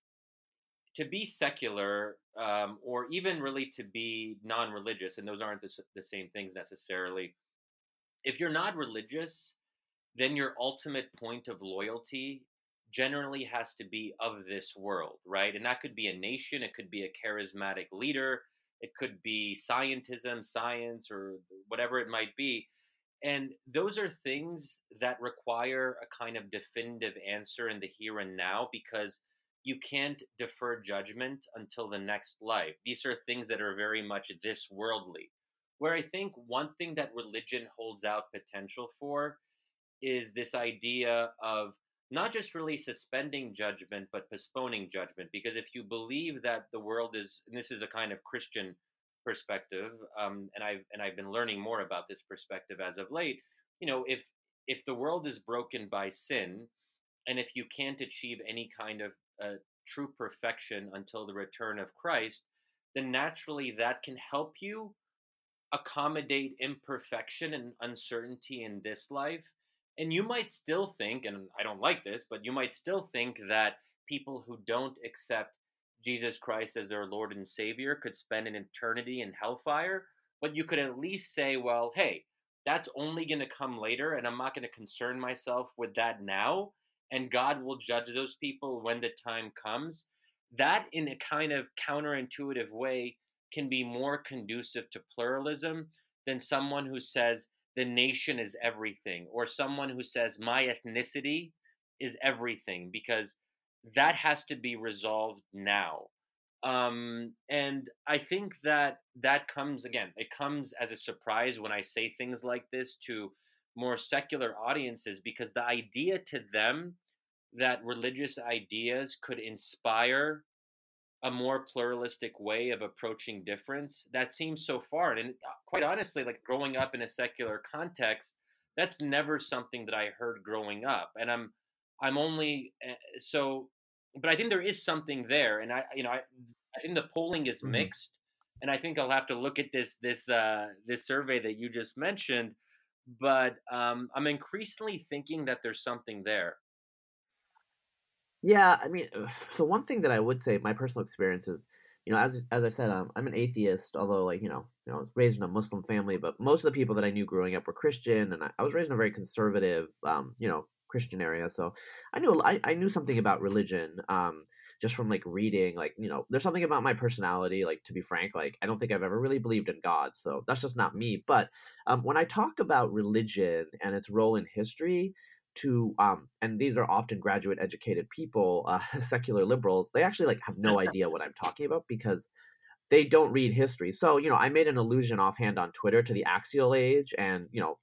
C: to be secular um, or even really to be non-religious and those aren't the, the same things necessarily if you're not religious then your ultimate point of loyalty generally has to be of this world, right? And that could be a nation, it could be a charismatic leader, it could be scientism, science, or whatever it might be. And those are things that require a kind of definitive answer in the here and now because you can't defer judgment until the next life. These are things that are very much this worldly. Where I think one thing that religion holds out potential for is this idea of not just really suspending judgment, but postponing judgment. Because if you believe that the world is, and this is a kind of Christian perspective, um, and I've and I've been learning more about this perspective as of late. You know, if if the world is broken by sin, and if you can't achieve any kind of uh, true perfection until the return of Christ, then naturally that can help you accommodate imperfection and uncertainty in this life and you might still think, and I don't like this, but you might still think that people who don't accept Jesus Christ as their Lord and Savior could spend an eternity in hellfire. But you could at least say, well, hey, that's only going to come later, and I'm not going to concern myself with that now. And God will judge those people when the time comes. That, in a kind of counterintuitive way, can be more conducive to pluralism than someone who says, the nation is everything, or someone who says my ethnicity is everything, because that has to be resolved now. Um, and I think that that comes again, it comes as a surprise when I say things like this to more secular audiences because the idea to them that religious ideas could inspire a more pluralistic way of approaching difference that seems so far and uh, quite honestly like growing up in a secular context that's never something that i heard growing up and i'm i'm only uh, so but i think there is something there and i you know i, I think the polling is mm-hmm. mixed and i think i'll have to look at this this uh this survey that you just mentioned but um i'm increasingly thinking that there's something there
B: Yeah, I mean, so one thing that I would say, my personal experience is, you know, as as I said, um, I'm an atheist. Although, like, you know, you know, raised in a Muslim family, but most of the people that I knew growing up were Christian, and I, I was raised in a very conservative, um, you know, Christian area. So I knew I, I knew something about religion. Um, just from like reading like you know there's something about my personality like to be frank like i don't think i've ever really believed in god so that's just not me but um, when i talk about religion and its role in history to um and these are often graduate educated people uh, secular liberals they actually like have no idea what i'm talking about because they don't read history so you know i made an allusion offhand on twitter to the axial age and you know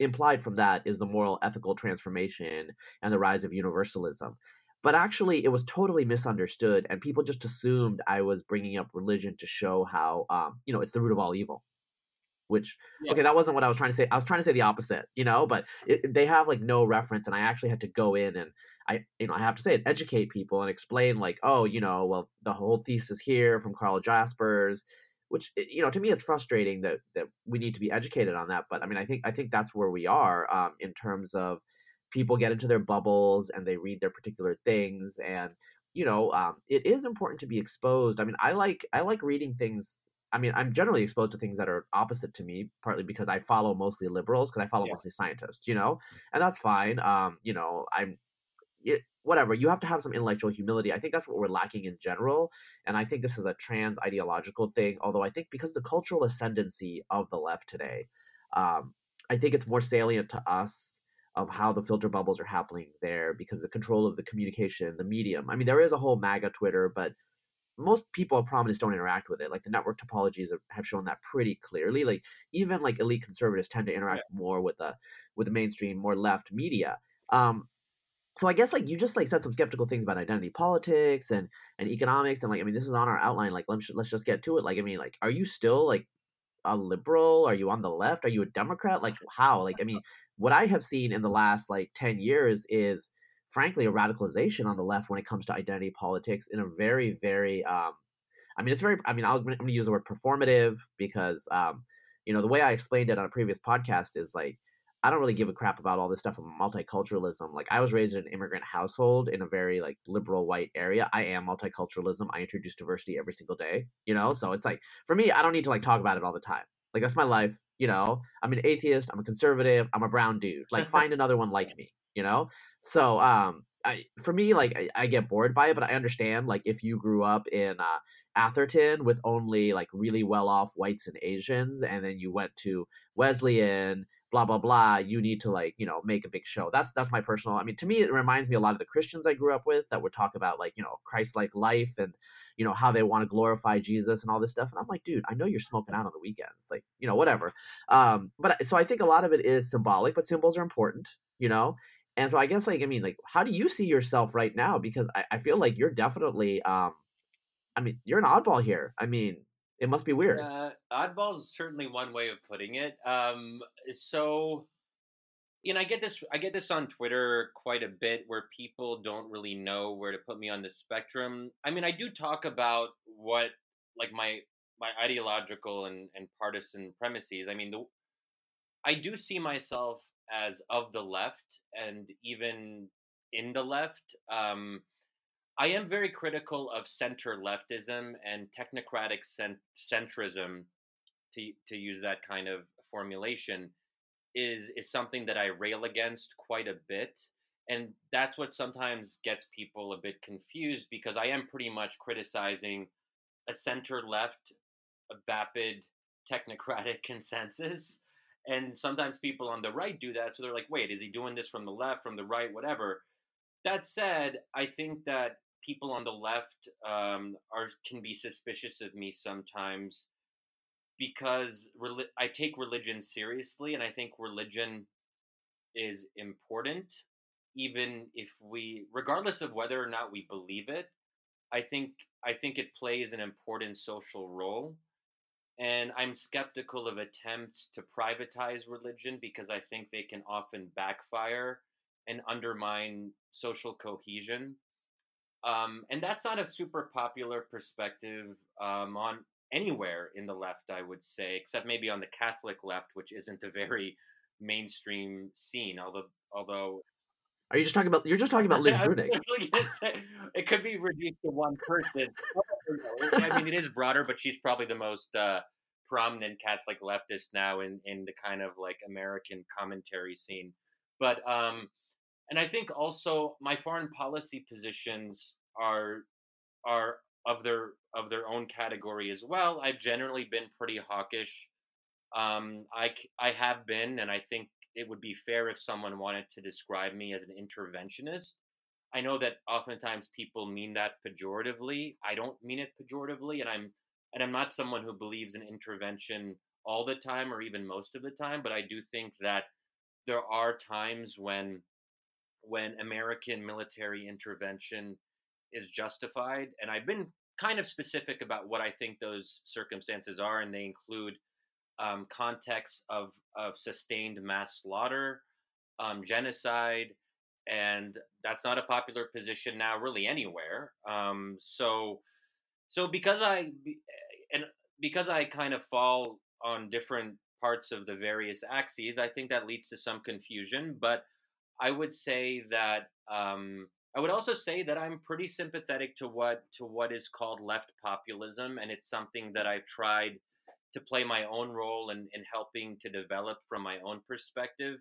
B: implied from that is the moral ethical transformation and the rise of universalism but actually it was totally misunderstood and people just assumed i was bringing up religion to show how um you know it's the root of all evil which yeah. okay that wasn't what i was trying to say i was trying to say the opposite you know but it, they have like no reference and i actually had to go in and i you know i have to say it educate people and explain like oh you know well the whole thesis here from Karl jaspers which you know to me it's frustrating that that we need to be educated on that but i mean i think i think that's where we are um, in terms of people get into their bubbles and they read their particular things and you know um, it is important to be exposed i mean i like i like reading things I mean, I'm generally exposed to things that are opposite to me, partly because I follow mostly liberals, because I follow yeah. mostly scientists, you know, and that's fine. Um, you know, I'm, it, whatever. You have to have some intellectual humility. I think that's what we're lacking in general, and I think this is a trans ideological thing. Although I think because the cultural ascendancy of the left today, um, I think it's more salient to us of how the filter bubbles are happening there because the control of the communication, the medium. I mean, there is a whole MAGA Twitter, but most people of prominence don't interact with it. Like the network topologies have shown that pretty clearly. Like even like elite conservatives tend to interact yeah. more with the with the mainstream, more left media. Um, so I guess like you just like said some skeptical things about identity politics and and economics and like I mean this is on our outline. Like let's let's just get to it. Like I mean like are you still like a liberal? Are you on the left? Are you a Democrat? Like how? Like I mean what I have seen in the last like ten years is frankly a radicalization on the left when it comes to identity politics in a very very um, I mean it's very I mean I was I'm going to use the word performative because um, you know the way I explained it on a previous podcast is like I don't really give a crap about all this stuff of multiculturalism. Like I was raised in an immigrant household in a very like liberal white area. I am multiculturalism. I introduce diversity every single day, you know? So it's like for me, I don't need to like talk about it all the time. Like that's my life, you know? I'm an atheist, I'm a conservative, I'm a brown dude. Like find another one like me you know so um I, for me like I, I, get bored by it but i understand like if you grew up in uh, atherton with only like really well off whites and asians and then you went to wesleyan blah blah blah you need to like you know make a big show that's that's my personal i mean to me it reminds me a lot of the christians i grew up with that would talk about like you know christ like life and you know how they want to glorify jesus and all this stuff and i'm like dude i know you're smoking out on the weekends like you know whatever um but so i think a lot of it is symbolic but symbols are important you know and so I guess like I mean like how do you see yourself right now? Because I, I feel like you're definitely um I mean you're an oddball here. I mean it must be weird.
C: Uh, oddball is certainly one way of putting it. Um, so you know, I get this. I get this on Twitter quite a bit, where people don't really know where to put me on the spectrum. I mean, I do talk about what, like my my ideological and, and partisan premises. I mean, the, I do see myself as of the left and even in the left. Um, I am very critical of center leftism and technocratic cent- centrism, to to use that kind of formulation, is is something that I rail against quite a bit, and that's what sometimes gets people a bit confused because I am pretty much criticizing a center left, vapid technocratic consensus and sometimes people on the right do that. So they're like, wait, is he doing this from the left, from the right, whatever? That said, I think that people on the left um, are can be suspicious of me sometimes because I take religion seriously, and I think religion is important, even if we, regardless of whether or not we believe it. I think I think it plays an important social role and I'm skeptical of attempts to privatize religion because I think they can often backfire and undermine social cohesion. Um, and that's not a super popular perspective um, on anywhere in the left, I would say, except maybe on the Catholic left, which isn't a very mainstream scene. Although, although
B: Are you just talking about? You're just talking about Liz Bruenig.
C: it could be reduced to one person. I mean, it is broader, but she's probably the most uh, prominent Catholic leftist now in in the kind of like American commentary scene. But um, and I think also my foreign policy positions are are of their of their own category as well. I've generally been pretty hawkish. Um, I I have been, and I think it would be fair if someone wanted to describe me as an interventionist. I know that oftentimes people mean that pejoratively. I don't mean it pejoratively, and I'm and I'm not someone who believes in intervention all the time or even most of the time, but I do think that there are times when when American military intervention is justified. And I've been kind of specific about what I think those circumstances are, and they include um, contexts of, of sustained mass slaughter, um, genocide, and that's not a popular position now, really anywhere. Um, so, so because I and because I kind of fall on different parts of the various axes, I think that leads to some confusion. But I would say that um, I would also say that I'm pretty sympathetic to what to what is called left populism, and it's something that I've tried to play my own role in, in helping to develop from my own perspective.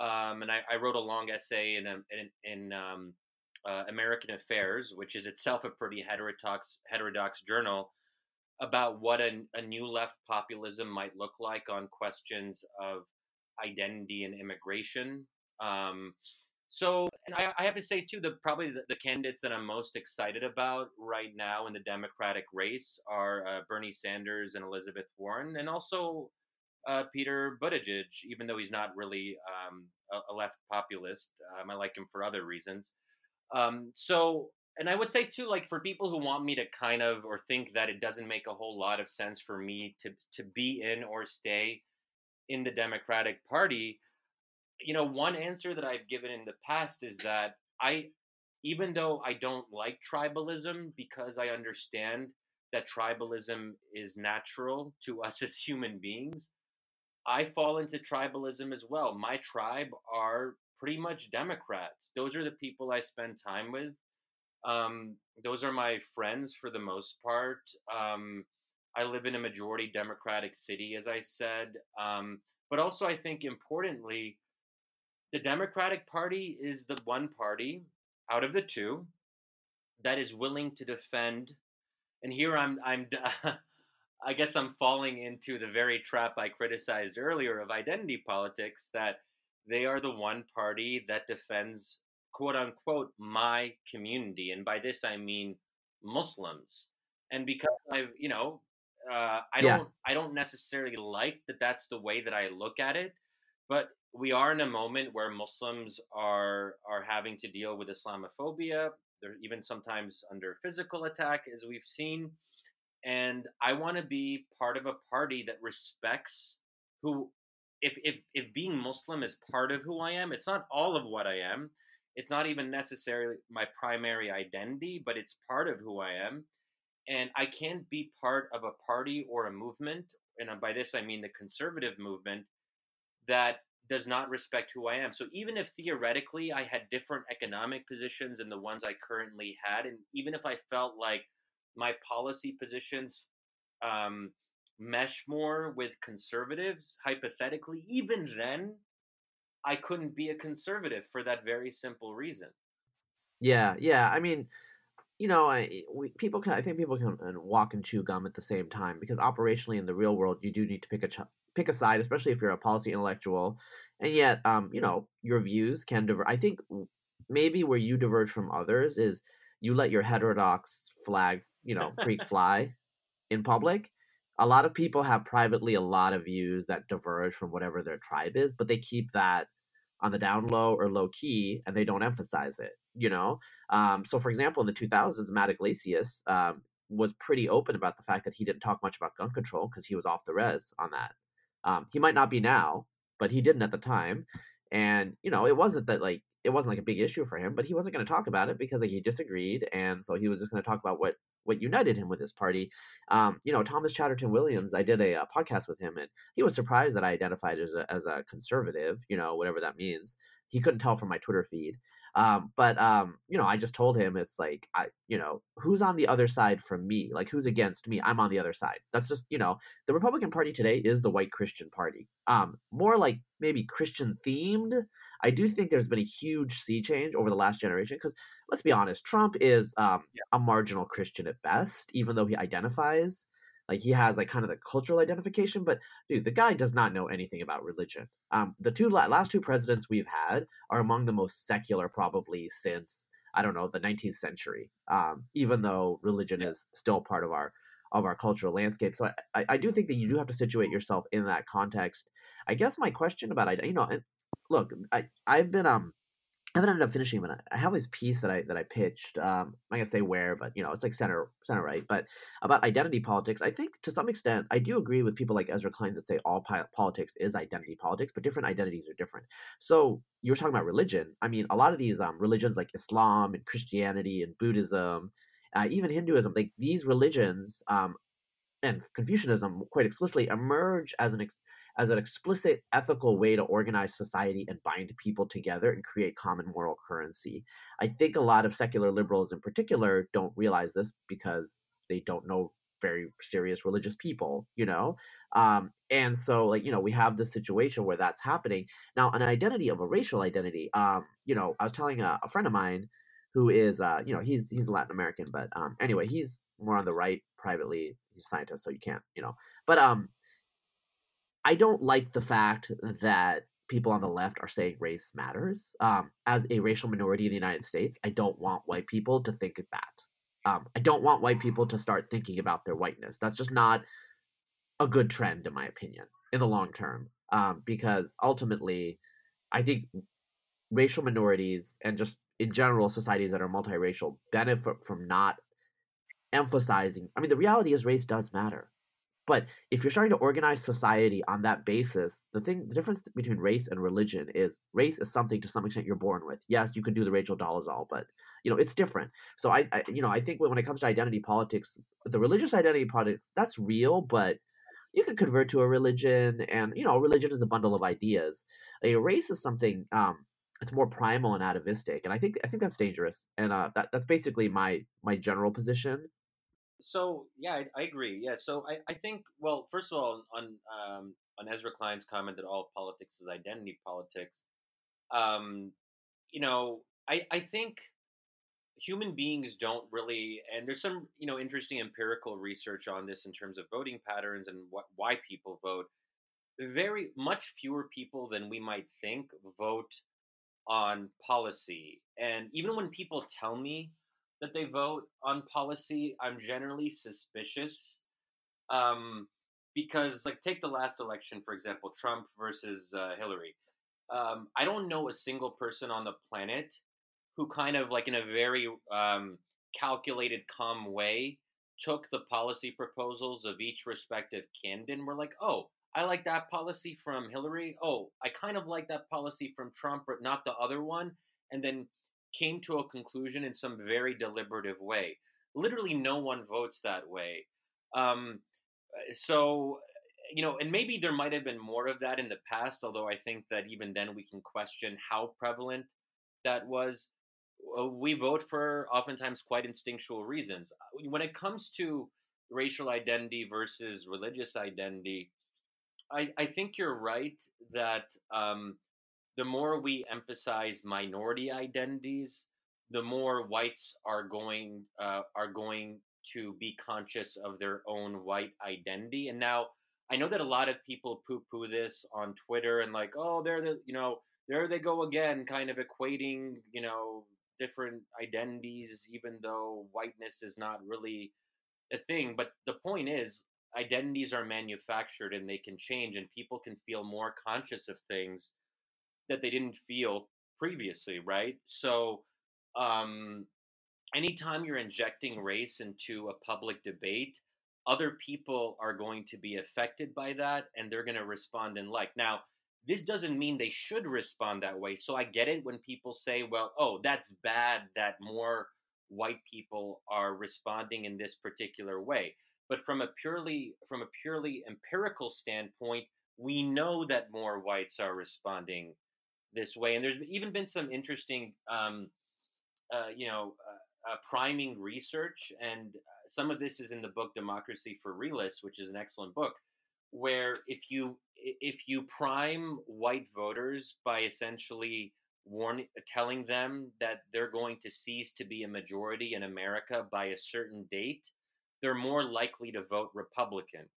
C: Um, and I, I, wrote a long essay in, in, in um, uh, American Affairs, which is itself a pretty heterodox heterodox journal, about what a, a new left populism might look like on questions of identity and immigration. Um, so, and I, I, have to say too, the probably the, the, candidates that I'm most excited about right now in the Democratic race are uh, Bernie Sanders and Elizabeth Warren, and also uh, Peter Buttigieg. Even though he's not really um, a, a, left populist, um, I like him for other reasons. Um, so, and I would say too, like for people who want me to kind of or think that it doesn't make a whole lot of sense for me to to be in or stay in the Democratic Party you know, one answer that I've given in the past is that I, even though I don't like tribalism because I understand that tribalism is natural to us as human beings, I fall into tribalism as well. My tribe are pretty much Democrats. Those are the people I spend time with. Um, those are my friends for the most part. Um, I live in a majority Democratic city, as I said. Um, but also, I think importantly, the Democratic Party is the one party out of the two that is willing to defend. And here I'm, I'm, I guess I'm falling into the very trap I criticized earlier of identity politics. That they are the one party that defends quote unquote my community, and by this I mean Muslims. And because I've, you know, uh, I don't. I don't necessarily like that. That's the way that I look at it. But we are in a moment where Muslims are are having to deal with Islamophobia. They're even sometimes under physical attack, as we've seen. And I want to be part of a party that respects who, if if if being Muslim is part of who I am, it's not all of what I am. It's not even necessarily my primary identity, but it's part of who I am. And I can't be part of a party or a movement, and by this I mean the conservative movement, that does not respect who I am. So even if theoretically I had different economic positions than the ones I currently had, and even if I felt like my policy positions um, mesh more with conservatives, hypothetically, even then, I couldn't be a conservative for that very simple reason.
B: Yeah, yeah. I mean, you know, I we, people can. I think people can walk and chew gum at the same time because operationally in the real world, you do need to pick a ch- pick a side, especially if you're a policy intellectual, and yet, um, you know, your views can diverge. I think maybe where you diverge from others is you let your heterodox flag, you know, freak fly in public. A lot of people have privately a lot of views that diverge from whatever their tribe is, but they keep that on the down low or low key and they don't emphasize it you know um, so for example in the 2000s matt Yglesias um, was pretty open about the fact that he didn't talk much about gun control because he was off the res on that um, he might not be now, but he didn't at the time. And you know, it wasn't that like it wasn't like a big issue for him, but he wasn't going to talk about it because like, he disagreed, and so he was just going to talk about what what united him with his party. Um, you know, Thomas Chatterton Williams, I did a, a, podcast with him, and he was surprised that I identified as a, as a conservative. You know, whatever that means. He couldn't tell from my Twitter feed. Um, but um, you know, I just told him it's like I, you know, who's on the other side from me? Like who's against me? I'm on the other side. That's just you know, the Republican Party today is the white Christian Party. Um, more like maybe Christian themed. I do think there's been a huge sea change over the last generation because let's be honest, Trump is um, yeah. a marginal Christian at best, even though he identifies like he has like kind of the cultural identification but dude the guy does not know anything about religion. Um the two last two presidents we've had are among the most secular probably since i don't know the 19th century um even though religion is still part of our of our cultural landscape. So i i do think that you do have to situate yourself in that context. I guess my question about you know look i i've been um I haven't ended up finishing, but I have this piece that I that I pitched. Um, I'm gonna say where, but you know, it's like center center right. But about identity politics, I think to some extent, I do agree with people like Ezra Klein that say all politics is identity politics, but different identities are different. So you were talking about religion. I mean, a lot of these um, religions like Islam and Christianity and Buddhism, uh, even Hinduism, like these religions um, and Confucianism, quite explicitly emerge as an ex- as an explicit ethical way to organize society and bind people together and create common moral currency. I think a lot of secular liberals in particular don't realize this because they don't know very serious religious people, you know? Um, and so, like, you know, we have this situation where that's happening. Now, an identity of a racial identity, um, you know, I was telling a, a friend of mine who is, uh, you know, he's he's Latin American, but um, anyway, he's more on the right privately. He's scientist, so you can't, you know. But um, I don't like the fact that people on the left are saying race matters. Um, as a racial minority in the United States, I don't want white people to think of that. Um, I don't want white people to start thinking about their whiteness. That's just not a good trend, in my opinion, in the long term. Um, because ultimately, I think racial minorities and just in general societies that are multiracial benefit from not emphasizing. I mean, the reality is race does matter. But if you're starting to organize society on that basis, the thing, the difference between race and religion is race is something to some extent you're born with. Yes, you could do the Rachel Dolezal, but you know it's different. So I, I, you know, I think when it comes to identity politics, the religious identity politics that's real, but you could convert to a religion, and you know, religion is a bundle of ideas. A race is something um, it's more primal and atavistic, and I think I think that's dangerous. And uh, that that's basically my my general position
C: so yeah, I, I, agree. Yeah, so I, I think well, first of all, on um, on Ezra Klein's comment that all politics is identity politics, um, you know, I I think human beings don't really, and there's some you know interesting empirical research on this in terms of voting patterns and what why people vote. Very much fewer people than we might think vote on policy, and even when people tell me that they vote on policy, I'm generally suspicious. Um, because, like, take the last election, for example, Trump versus uh, Hillary. Um, I don't know a single person on the planet who kind of, like, in a very um, calculated, calm way, took the policy proposals of each respective candidate and were like, oh, I like that policy from Hillary. Oh, I kind of like that policy from Trump, but not the other one. And then came to a conclusion in some very deliberative way. Literally, no one votes that way. Um, so, you know, and maybe there might have been more of that in the past, although I think that even then we can question how prevalent that was. Uh, we vote for oftentimes quite instinctual reasons. When it comes to racial identity versus religious identity, I, I think you're right that um, the more we emphasize minority identities, the more whites are going uh, are going to be conscious of their own white identity. And now I know that a lot of people poo-poo this on Twitter and like, oh, they're the you know there they go again, kind of equating you know different identities, even though whiteness is not really a thing. But the point is, identities are manufactured and they can change, and people can feel more conscious of things that they didn't feel previously, right? So, um, anytime you're injecting race into a public debate, other people are going to be affected by that and they're going to respond in like. Now, this doesn't mean they should respond that way. So I get it when people say, well, oh, that's bad that more white people are responding in this particular way. But from a purely from a purely empirical standpoint, we know that more whites are responding this way, and there's even been some interesting, um, uh, you know, uh, uh, priming research, and uh, some of this is in the book Democracy for Realists, which is an excellent book, where if you if you prime white voters by essentially warning telling them that they're going to cease to be a majority in America by a certain date, they're more likely to vote Republican.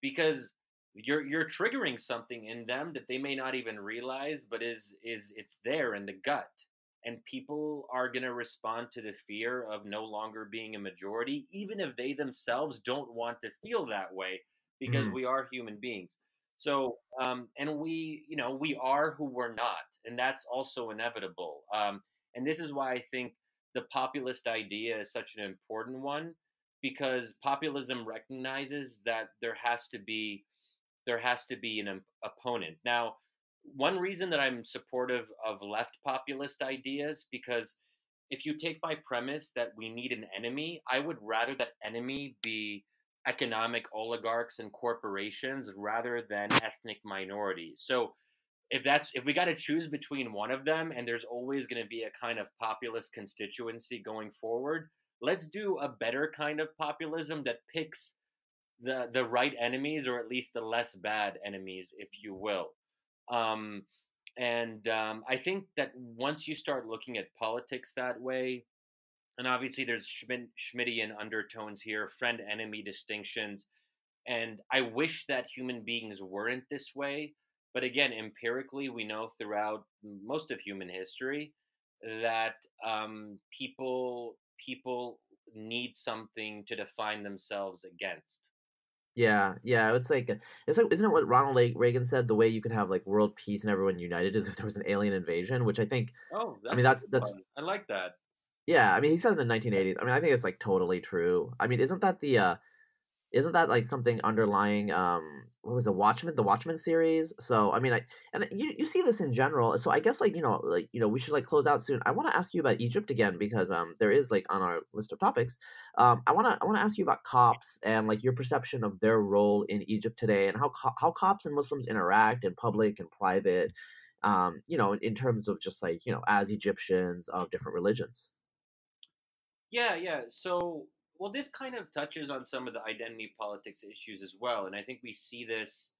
C: Because you're you're triggering something in them that they may not even realize but is is it's there in the gut. And people are going to respond to the fear of no longer being a majority even if they themselves don't want to feel that way because mm-hmm. we are human beings. So um, and we you know we are who we're not and that's also inevitable. Um, and this is why i think the populist idea is such an important one because populism recognizes that there has to be there has to be an opponent. Now, one reason that I'm supportive of left populist ideas because if you take my premise that we need an enemy, I would rather that enemy be economic oligarchs and corporations rather than ethnic minorities. So if that's if we got to choose between one of them and there's always going to be a kind of populist constituency going forward, let's do a better kind of populism that picks the the right enemies or at least the less bad enemies if you will. Um, and um, i think that once you start looking at politics that way and obviously there's schmittian undertones here friend enemy distinctions and i wish that human beings weren't this way but again empirically we know throughout most of human history that um, people people need something to define themselves against
B: yeah, yeah. It's like it's like isn't it what Ronald Reagan said? The way you could have like world peace and everyone united is if there was an alien invasion, which I think.
C: Oh,
B: I mean that's that's.
C: I like that.
B: Yeah, I mean he said in the 1980s. I mean I think it's like totally true. I mean isn't that the uh isn't that like something underlying um what was the Watchmen the Watchmen series? So I mean I and you you see this in general. So I guess like you know like you know we should like close out soon. I want to ask you about Egypt again because um there is like on our list of topics. Um I want to I want to ask you about Copts and like your perception of their role in Egypt today and how how Copts and Muslims interact in public and private. Um, you know, in terms of just like you know, as Egyptians of different religions.
C: Yeah, yeah. So well, this kind of touches on some of the identity politics issues as well. And I think we see this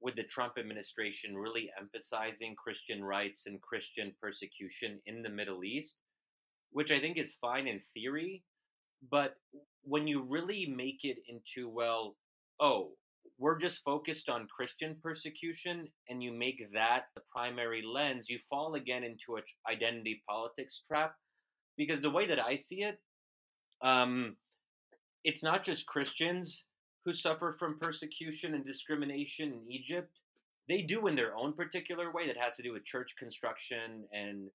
C: with the Trump administration really emphasizing Christian rights and Christian persecution in the Middle East, which I think is fine in theory. But when you really make it into, well, oh, we're just focused on Christian persecution and you make that the primary lens, you fall again into an identity politics trap. Because the way that I see it, um, it's not just Christians who suffer from persecution and discrimination in Egypt. They do in their own particular way that has to do with church construction and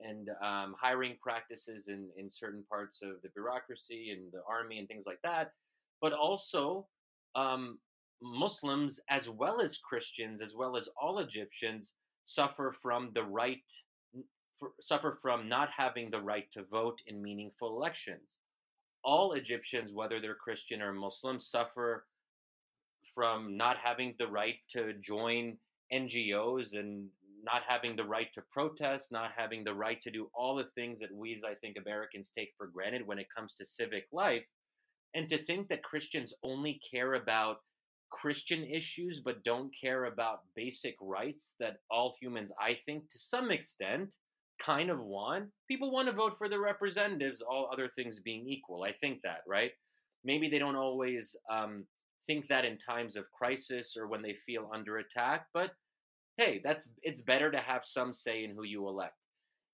C: and um, hiring practices in, in certain parts of the bureaucracy and the army and things like that. But also, um, Muslims, as well as Christians, as well as all Egyptians, suffer from the right, suffer from not having the right to vote in meaningful elections all Egyptians, whether they're Christian or Muslim, suffer from not having the right to join NGOs and not having the right to protest, not having the right to do all the things that we, as I think, Americans take for granted when it comes to civic life. And to think that Christians only care about Christian issues but don't care about basic rights that all humans, I think, to some extent, kind of want. People want to vote for their representatives, all other things being equal. I think that, right? Maybe they don't always um, think that in times of crisis or when they feel under attack, but hey, that's it's better to have some say in who you elect.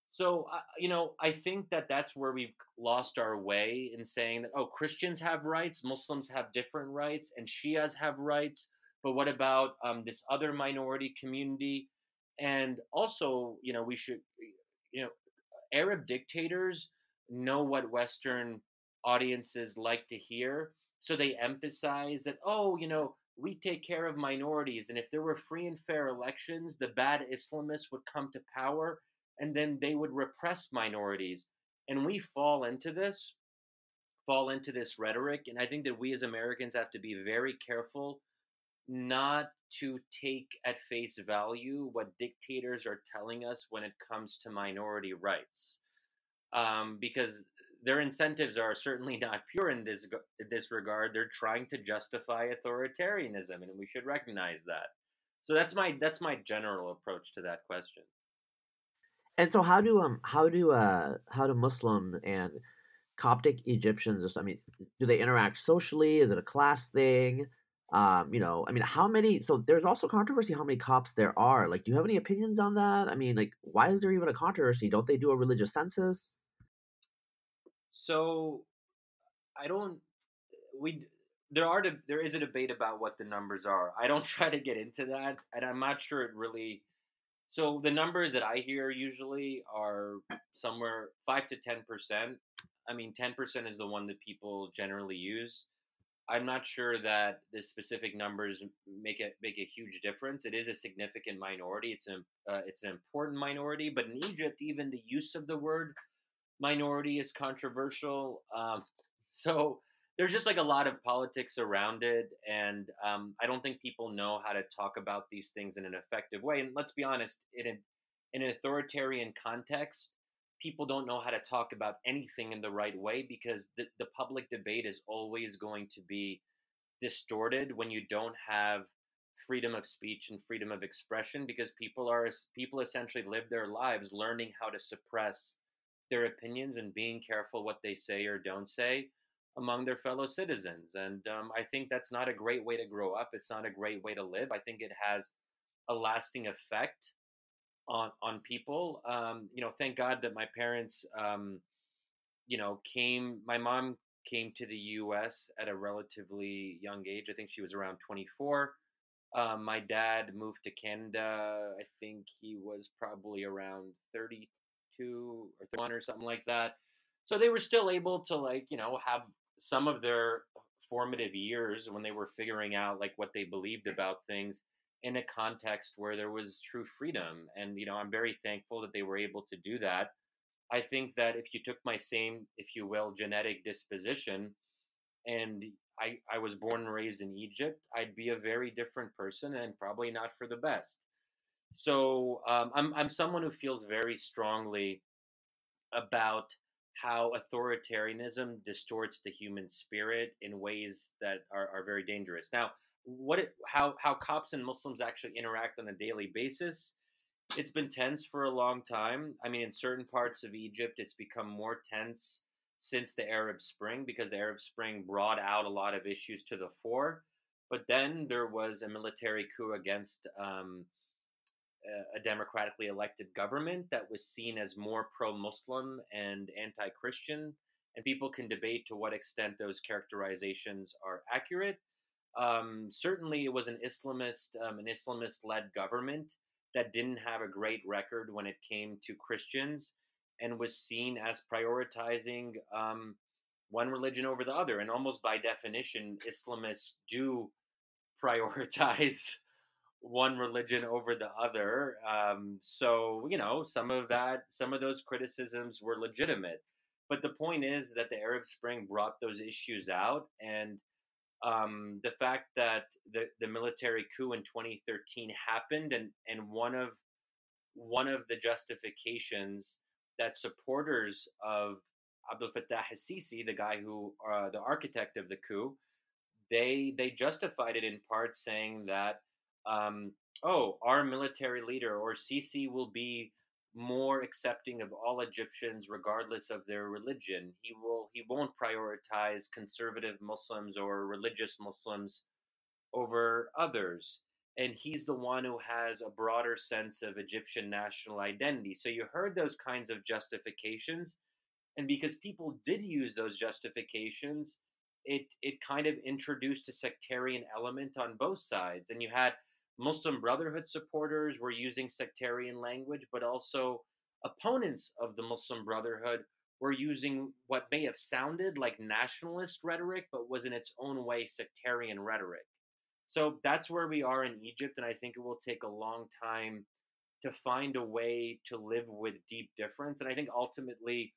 C: So, uh, you know, I think that that's where we've lost our way in saying that, oh, Christians have rights, Muslims have different rights, and Shias have rights. But what about um, this other minority community? And also, you know, we should you know, Arab dictators know what Western audiences like to hear. So they emphasize that, oh, you know, we take care of minorities. And if there were free and fair elections, the bad Islamists would come to power and then they would repress minorities. and we fall into this fall into this rhetoric and i think that we as americans have to be very careful not to take at face value what dictators are telling us when it comes to minority rights um, because their incentives are certainly not pure in this this regard they're trying to justify authoritarianism and we should recognize that so that's my that's my general approach to that question
B: and so how do um how do uh how do muslim and Coptic Egyptians, just I mean, do they interact socially? Is it a class thing? Um, you know, I mean, how many? So there's also controversy how many Copts there are. Like, do you have any opinions on that? I mean, like, why is there even a controversy? Don't they do a religious census?
C: So, I don't. We there are there is a debate about what the numbers are. I don't try to get into that, and I'm not sure it really. So the numbers that I hear usually are somewhere five to ten percent I mean, 10% is the one that people generally use. I'm not sure that the specific numbers make it make a huge difference. It is a significant minority. It's an uh, it's an important minority, but in Egypt, even the use of the word minority is controversial. Um, so there's just like a lot of politics around it, and um, I don't think people know how to talk about these things in an effective way. And let's be honest, in in an authoritarian context, people don't know how to talk about anything in the right way because the, the public debate is always going to be distorted when you don't have freedom of speech and freedom of expression because people are people essentially live their lives learning how to suppress their opinions and being careful what they say or don't say among their fellow citizens. And um, i think that's not a great way to grow up. It's not a great way to live. I think it has a lasting effect on on people. Um, you know, thank God that my parents, um, you know, came. My mom came to the U.S. at a relatively young age. I think she was around 24. Um, my dad moved to Canada. I think he was probably around 32 or 31 or something like that. So they were still able to like you know have some of their formative years when they were figuring out like what they believed about things in a context where there was true freedom. And, you know, I'm very thankful that they were able to do that. I think that if you took my same, if you will, genetic disposition and I, I was born and raised in Egypt, I'd be a very different person and probably not for the best. So um, I'm, I'm someone who feels very strongly about how authoritarianism distorts the human spirit in ways that are, are very dangerous. Now, what it, how how Copts and Muslims actually interact on a daily basis. It's been tense for a long time. I mean, in certain parts of Egypt, it's become more tense since the Arab Spring because the Arab Spring brought out a lot of issues to the fore. But then there was a military coup against um, a democratically elected government that was seen as more pro-Muslim and anti-Christian. And people can debate to what extent those characterizations are accurate. Um, certainly, it was an Islamist, um, an Islamist-led government that didn't have a great record when it came to Christians, and was seen as prioritizing um, one religion over the other. And almost by definition, Islamists do prioritize one religion over the other. Um, so you know, some of that, some of those criticisms were legitimate. But the point is that the Arab Spring brought those issues out, and um, the fact that the, the military coup in 2013 happened and, and one of one of the justifications that supporters of Abdel Fattah al-Sisi, the guy who uh, the architect of the coup, they they justified it in part saying that um, oh our military leader or Sisi will be more accepting of all Egyptians regardless of their religion. He will he won't prioritize conservative Muslims or religious Muslims over others. And he's the one who has a broader sense of Egyptian national identity. So you heard those kinds of justifications. And because people did use those justifications, it it kind of introduced a sectarian element on both sides. And you had Muslim Brotherhood supporters were using sectarian language, but also opponents of the Muslim Brotherhood were using what may have sounded like nationalist rhetoric, but was in its own way sectarian rhetoric. So that's where we are in Egypt, and I think it will take a long time to find a way to live with deep difference. And I think ultimately,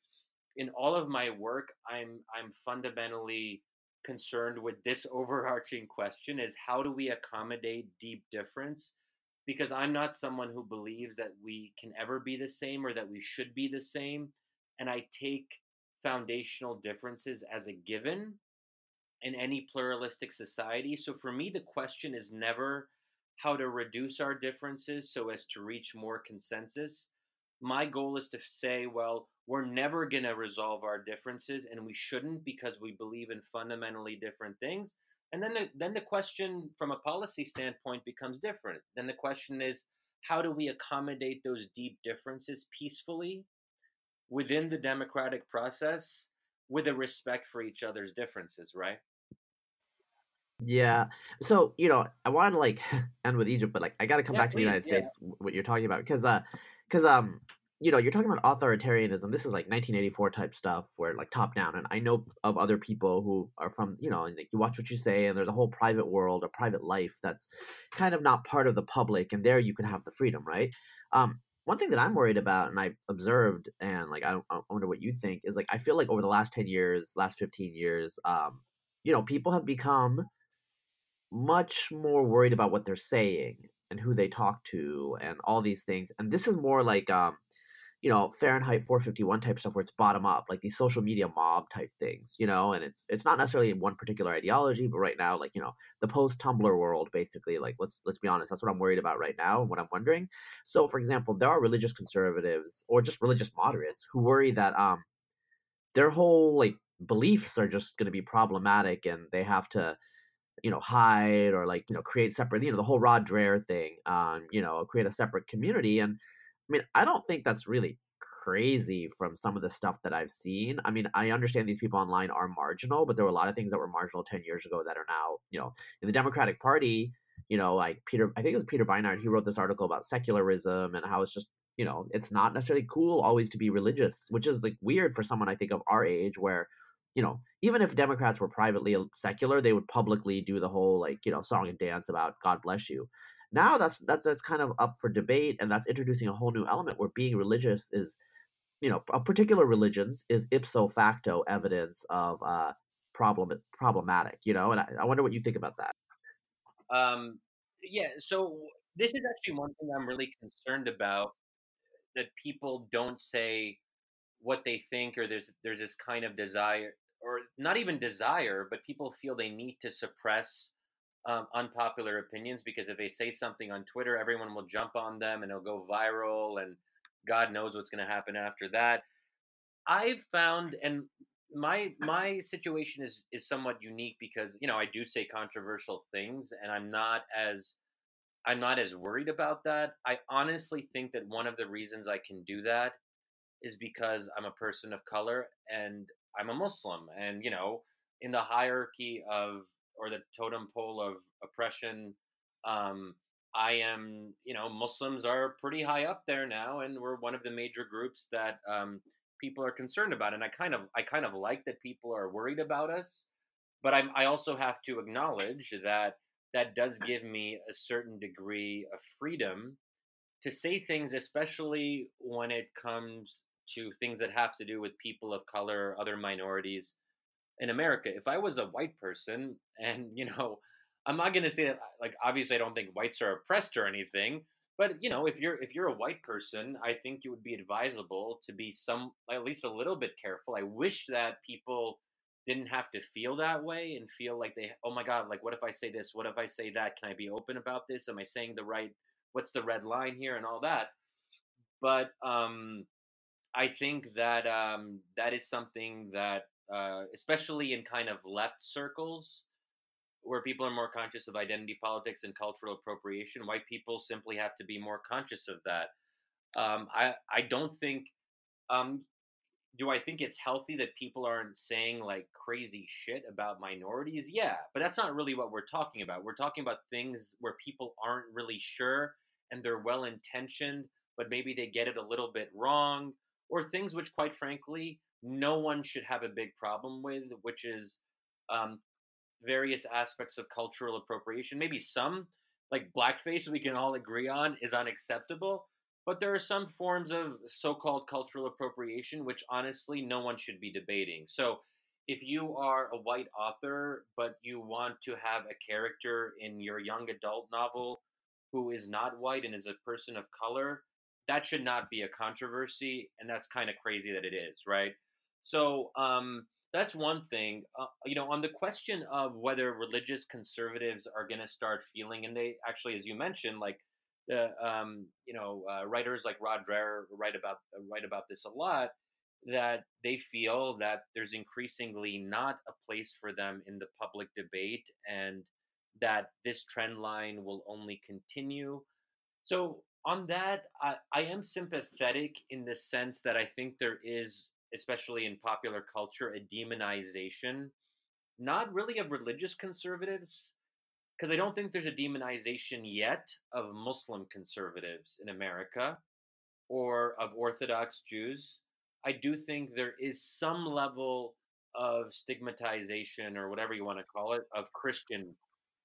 C: in all of my work, I'm I'm fundamentally concerned with this overarching question: is how do we accommodate deep difference? Because I'm not someone who believes that we can ever be the same or that we should be the same, and I take foundational differences as a given in any pluralistic society. So for me, the question is never how to reduce our differences so as to reach more consensus. My goal is to say, well, we're never going to resolve our differences and we shouldn't because we believe in fundamentally different things. And then the, then the question from a policy standpoint becomes different. Then the question is how do we accommodate those deep differences peacefully within the democratic process with a respect for each other's differences, right?
B: Yeah. So, you know, I wanted to like end with Egypt, but like I got to come
C: Yeah,
B: back to the United
C: please. Yeah.
B: States what you're talking about because uh cuz um you know, you're talking about authoritarianism. This is like 1984 type stuff where like top down and I know of other people who are from, you know, and like, you watch what you say and there's a whole private world, a private life that's kind of not part of the public and there you can have the freedom, right? Um one thing that I'm worried about and I've observed and like I, I wonder what you think is like I feel like over the last 10 years, last 15 years, um you know, people have become much more worried about what they're saying and who they talk to and all these things. And this is more like um, you know, Fahrenheit 451 type stuff where it's bottom up, like these social media mob type things, you know, and it's it's not necessarily in one particular ideology, but right now, like, you know, the post Tumblr world basically, like let's let's be honest, that's what I'm worried about right now and what I'm wondering. So for example, there are religious conservatives or just religious moderates who worry that um their whole like beliefs are just gonna be problematic and they have to you know hide or like you know create separate you know the whole Rod Dreher thing um you know create a separate community and I mean I don't think that's really crazy from some of the stuff that I've seen. I mean I understand these people online are marginal but there were a lot of things that were marginal 10 years ago that are now you know in the Democratic Party you know like Peter I think it was Peter Beinart he wrote this article about secularism and how it's just you know it's not necessarily cool always to be religious which is like weird for someone I think of our age where you know, even if Democrats were privately secular, they would publicly do the whole like, you know, song and dance about God bless you. Now that's that's that's kind of up for debate and that's introducing a whole new element where being religious is you know, a particular religions is ipso facto evidence of uh problem problematic, you know, and I, I wonder what you think about that.
C: Um, yeah, so this is actually one thing I'm really concerned about that people don't say what they think or there's there's this kind of desire or not even desire, but people feel they need to suppress um, unpopular opinions because if they say something on Twitter, everyone will jump on them and it'll go viral, and God knows what's going to happen after that. I've found, and my my situation is is somewhat unique because you know I do say controversial things, and I'm not as I'm not as worried about that. I honestly think that one of the reasons I can do that is because I'm a person of color and I'm a Muslim. And, you know, in the hierarchy of, or the totem pole of oppression, um, I am, you know, Muslims are pretty high up there now, and we're one of the major groups that um, people are concerned about. And I kind of, I kind of like that people are worried about us, but I'm, I also have to acknowledge that that does give me a certain degree of freedom to say things, especially when it comes to things that have to do with people of color, or other minorities in America. If I was a white person, and you know, I'm not to say that like obviously I don't think whites are oppressed or anything, but you know, if you're if you're a white person, I think it would be advisable to be some at least a little bit careful. I wish that people didn't have to feel that way and feel like they oh my god, like what if I say this? What if I say that? Can I be open about this? Am I saying the right what's the red line here and all that? But um I think that um, that is something that, uh, especially in kind of left circles, where people are more conscious of identity politics and cultural appropriation, white people simply have to be more conscious of that. Um, I I don't think. Um, do I think it's healthy that people aren't saying like crazy shit about minorities? Yeah, but that's not really what we're talking about. We're talking about things where people aren't really sure and they're well intentioned, but maybe they get it a little bit wrong or things which, quite frankly, no one should have a big problem with, which is um, various aspects of cultural appropriation. Maybe some, like blackface, we can all agree on is unacceptable. but there are some forms of so-called cultural appropriation which honestly no one should be debating. So if you are a white author but you want to have a character in your young adult novel who is not white and is a person of color, that should not be a controversy and that's kind of crazy that it is, right? So um that's one thing. Uh, you know, on the question of whether religious conservatives are going to start feeling, and they actually, as you mentioned, like the um, you know uh, writers like Rod Dreher write about write about this a lot. That they feel that there's increasingly not a place for them in the public debate, and that this trend line will only continue. So on that, I, I am sympathetic in the sense that I think there is especially in popular culture, a demonization, not really of religious conservatives, because I don't think there's a demonization yet of Muslim conservatives in America or of Orthodox Jews. I do think there is some level of stigmatization or whatever you want to call it of Christian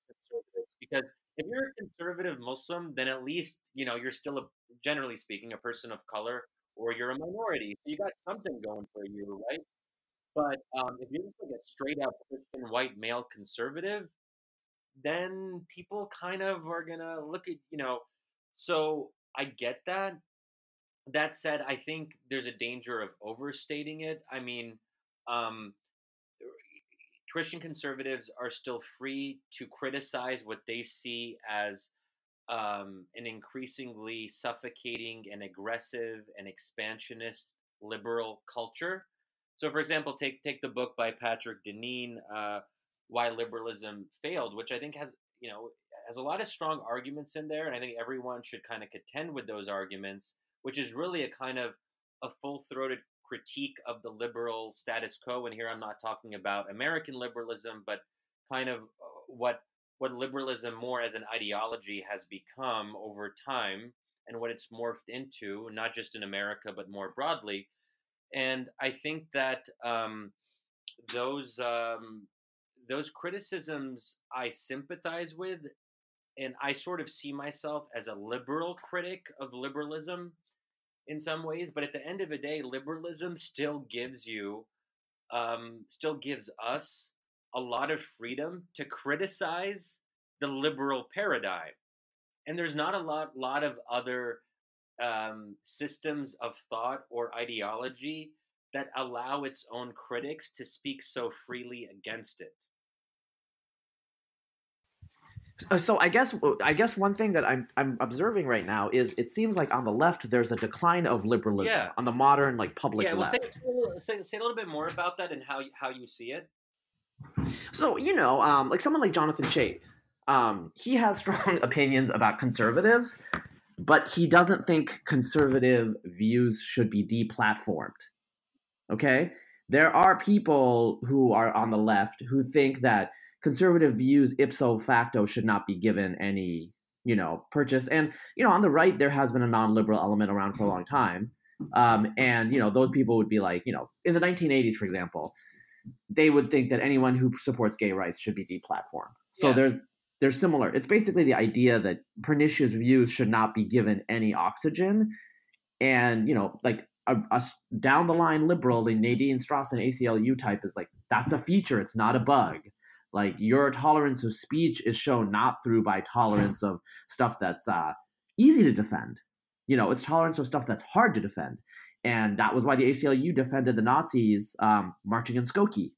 C: conservatives because if you're a conservative Muslim, then at least you know you're still a generally speaking a person of color or you're a minority. So you got something going for you, right? But um, if you're just like a straight up Christian white male conservative, then people kind of are gonna look at you know. So I get that. That said, I think there's a danger of overstating it. I mean, um, Christian conservatives are still free to criticize what they see as um, an increasingly suffocating and aggressive and expansionist liberal culture. So, for example, take take the book by Patrick Deneen, uh, "Why Liberalism Failed," which I think has you know has a lot of strong arguments in there, and I think everyone should kind of contend with those arguments, which is really a kind of a full throated critique of the liberal status quo. And here I'm not talking about American liberalism, but kind of uh, what what liberalism more as an ideology has become over time and what it's morphed into, not just in America, but more broadly. And I think that um, those um, those criticisms I sympathize with, and I sort of see myself as a liberal critic of liberalism in some ways. But at the end of the day, liberalism still gives you, um, still gives us a lot of freedom to criticize the liberal paradigm. And there's not a lot, lot of other um, systems of thought or ideology that allow its own critics to speak so freely against it.
B: Uh, so I guess I guess one thing that I'm I'm observing right now is it seems like on the left there's a decline of liberalism yeah. on the modern like public
C: yeah,
B: well,
C: left. Say, say, say, a little bit more about that and how how you see it.
B: So you know, um, like someone like Jonathan Chait, um, he has strong opinions about conservatives, but he doesn't think conservative views should be deplatformed. Okay, there are people who are on the left who think that conservative views ipso facto should not be given any you know purchase and you know on the right there has been a non-liberal element around for a long time um, and you know those people would be like you know in the 1980s for example they would think that anyone who supports gay rights should be deplatformed. So yeah. there's there's similar. It's basically the idea that pernicious views should not be given any oxygen, and you know, like a, a down the line liberal, the Nadine Strossen ACLU type is like that's a feature. It's not a bug. Like your tolerance of speech is shown not through by tolerance of stuff that's uh, easy to defend. You know, it's tolerance of stuff that's hard to defend and that was why the ACLU defended the Nazis um, marching in Skokie.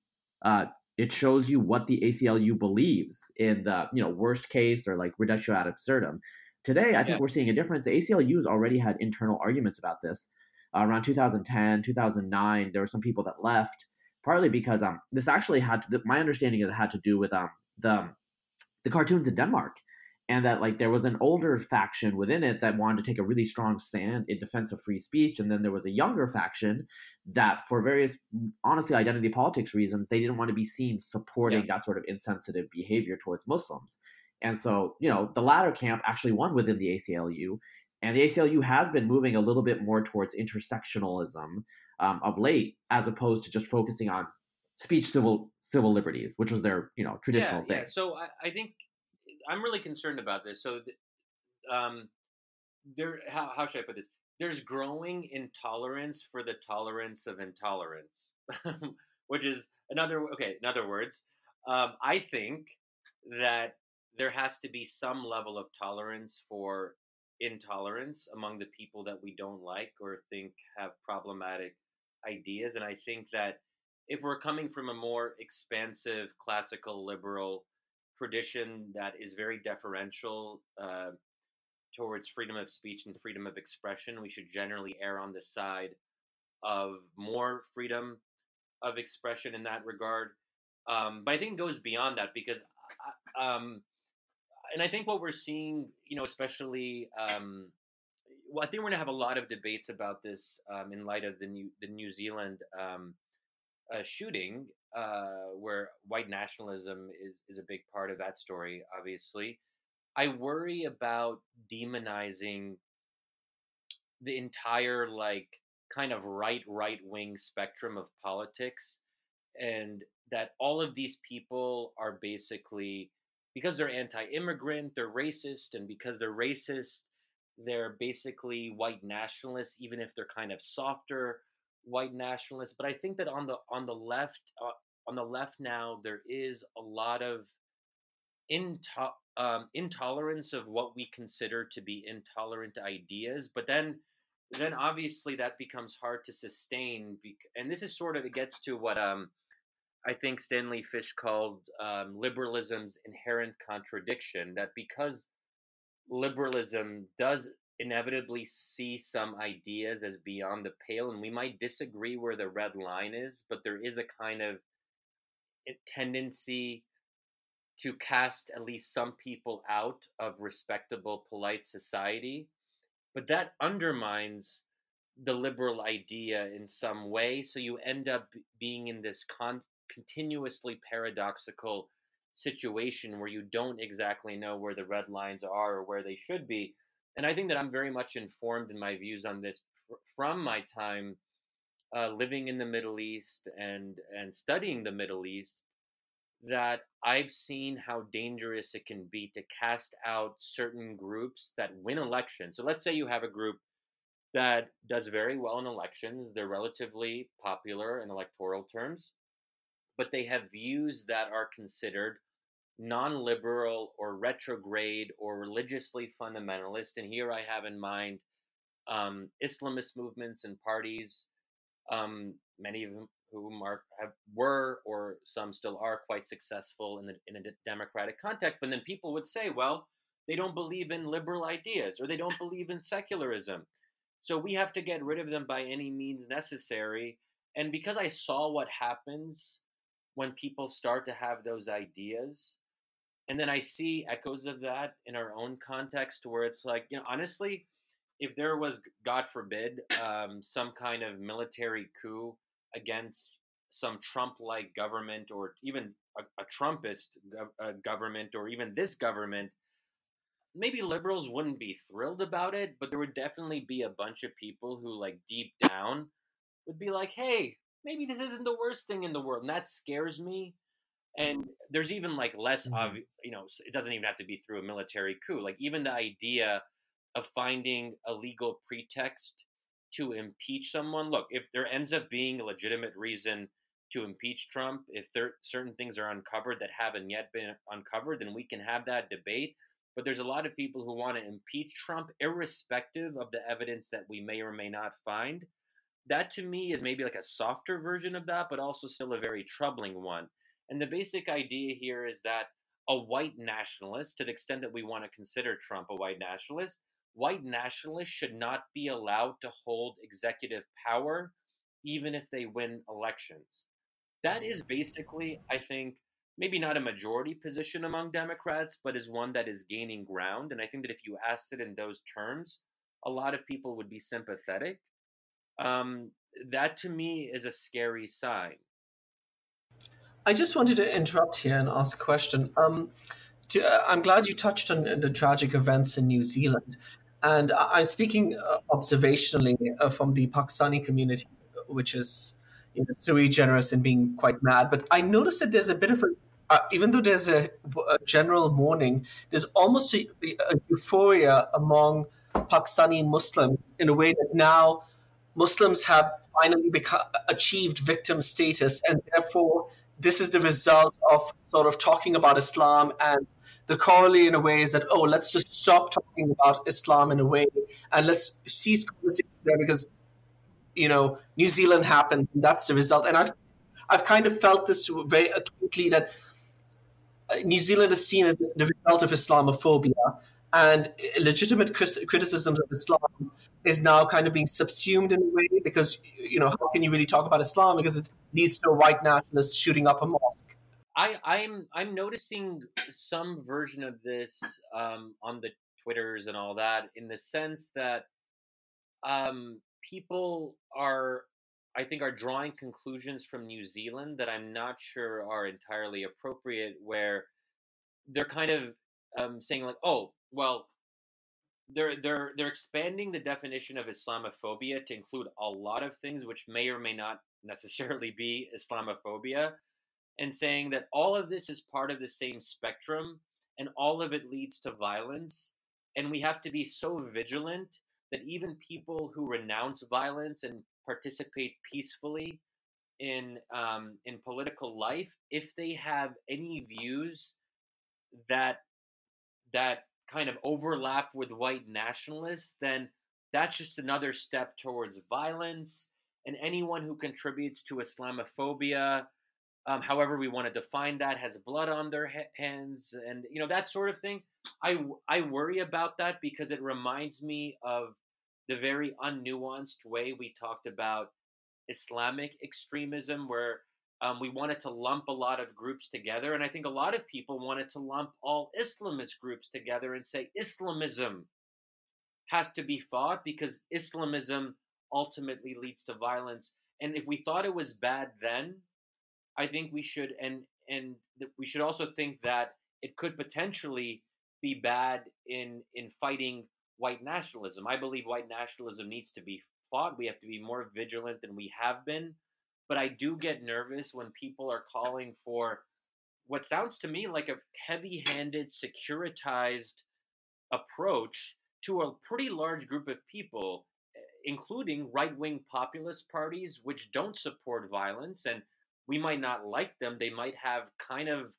B: Uh, it shows you what the ACLU believes in the you know worst case or like reductio ad absurdum. Today, I think yeah. we're seeing a difference. The ACLU has already had internal arguments about this. Uh, around 2010, 2009, there were some people that left, partly because um this actually had to. My understanding it had to do with um the the cartoons in Denmark and that like there was an older faction within it that wanted to take a really strong stand in defense of free speech and then there was a younger faction that for various honestly identity politics reasons they didn't want to be seen supporting yeah. that sort of insensitive behavior towards muslims and so you know the latter camp actually won within the aclu and the aclu has been moving a little bit more towards intersectionalism um, of late as opposed to just focusing on speech civil civil liberties which was their you know traditional
C: yeah,
B: thing
C: yeah. so I, I think I'm really concerned about this. So, um, there how, how should I put this? There's growing intolerance for the tolerance of intolerance, which is another okay. In other words, um, I think that there has to be some level of tolerance for intolerance among the people that we don't like or think have problematic ideas, and I think that if we're coming from a more expansive classical liberal tradition that is very deferential uh, towards freedom of speech and freedom of expression, we should generally err on the side of more freedom of expression in that regard. Um, but I think it goes beyond that because, uh, um, and I think what we're seeing, you know, especially, um, well, I think we're going to have a lot of debates about this um, in light of the New the New Zealand um, uh, shooting, uh, where white nationalism is is a big part of that story, obviously. I worry about demonizing the entire like kind of right right wing spectrum of politics and that all of these people are basically because they're anti-immigrant they're racist and because they're racist they're basically white nationalists even if they're kind of softer white nationalists but i think that on the on the left uh, on the left now there is a lot of into, um, intolerance of what we consider to be intolerant ideas but then then obviously that becomes hard to sustain and this is sort of it gets to what um i think stanley fish called um, liberalism's inherent contradiction that because liberalism does inevitably see some ideas as beyond the pale and we might disagree where the red line is but there is a kind of eh, tendency to cast at least some people out of respectable, polite society. But that undermines the liberal idea in some way. So you end up being in this con- continuously paradoxical situation where you don't exactly know where the red lines are or where they should be. And I think that I'm very much informed in my views on this from my time uh, living in the Middle East and and studying the Middle East that I've seen how dangerous it can be to cast out certain groups that win elections. So let's say you have a group that does very well in elections, they're relatively popular in electoral terms, but they have views that are considered non liberal or retrograde or religiously fundamentalist. And here I have in mind um, Islamist movements and parties, um, many of whom are have, were or some still are quite successful in the in a democratic context. But then people would say, well, they don't believe in liberal ideas or they don't believe in secularism. So we have to get rid of them by any means necessary. And because I saw what happens when people start to have those ideas, and then I see echoes of that in our own context where it's like, you know, honestly, if there was, God forbid, um, some kind of military coup against some Trump-like government or even a, a Trumpist gov- government or even this government, maybe liberals wouldn't be thrilled about it, but there would definitely be a bunch of people who, like, deep down would be like, hey, maybe this isn't the worst thing in the world. And that scares me. And there's even like less mm-hmm. of, you know, it doesn't even have to be through a military coup. Like, even the idea of finding a legal pretext to impeach someone, look, if there ends up being a legitimate reason to impeach Trump, if there certain things are uncovered that haven't yet been uncovered, then we can have that debate. But there's a lot of people who want to impeach Trump, irrespective of the evidence that we may or may not find. That to me is maybe like a softer version of that, but also still a very troubling one. And the basic idea here is that a white nationalist, to the extent that we want to consider Trump a white nationalist, white nationalists should not be allowed to hold executive power even if they win elections. That is basically, I think, maybe not a majority position among Democrats, but is one that is gaining ground. And I think that if you asked it in those terms, a lot of people would be sympathetic. Um, that to me is a scary sign.
D: I just wanted to interrupt here and ask a question. Um, to, uh, I'm glad you touched on the tragic events in New Zealand. And I'm speaking uh, observationally uh, from the Pakistani community, which is you know, sui generis and being quite mad. But I noticed that there's a bit of a, uh, even though there's a, a, general mourning, there's almost a, a, euphoria among Pakistani Muslims in a way that now Muslims have finally become, achieved victim status, and therefore this is the result of sort of talking about Islam and the corollary in a way is that oh let's just stop talking about Islam in a way and let's cease conversation there because you know New Zealand happened and that's the result. And I've I've kind of felt this very acutely that uh, New Zealand is seen as the result of Islamophobia and legitimate criticisms of Islam is now kind of being subsumed in a way because you know how can you really talk about Islam? Because it leads to a white nationalist shooting up a mosque.
C: I, I'm I'm noticing some version of this um, on the twitters and all that in the sense that um, people are I think are drawing conclusions from New Zealand that I'm not sure are entirely appropriate where they're kind of um, saying like oh well they're they're they're expanding the definition of Islamophobia to include a lot of things which may or may not necessarily be Islamophobia, and saying that all of this is part of the same spectrum and all of it leads to violence, and we have to be so vigilant that even people who renounce violence and participate peacefully in um, in political life, if they have any views that that kind of overlap with white nationalists, then that's just another step towards violence. And anyone who contributes to Islamophobia, um, however we want to define that, has blood on their hands, and you know that sort of thing. I I worry about that because it reminds me of the very unnuanced way we talked about Islamic extremism, where um, we wanted to lump a lot of groups together, and I think a lot of people wanted to lump all Islamist groups together and say Islamism has to be fought because Islamism ultimately leads to violence. And if we thought it was bad then, I think we should and and we should also think that it could potentially be bad in in fighting white nationalism. I believe white nationalism needs to be fought. We have to be more vigilant than we have been but I do get nervous when people are calling for what sounds to me like a heavy handed, securitized approach to a pretty large group of people, including right wing populist parties, which don't support violence. And we might not like them. They might have kind of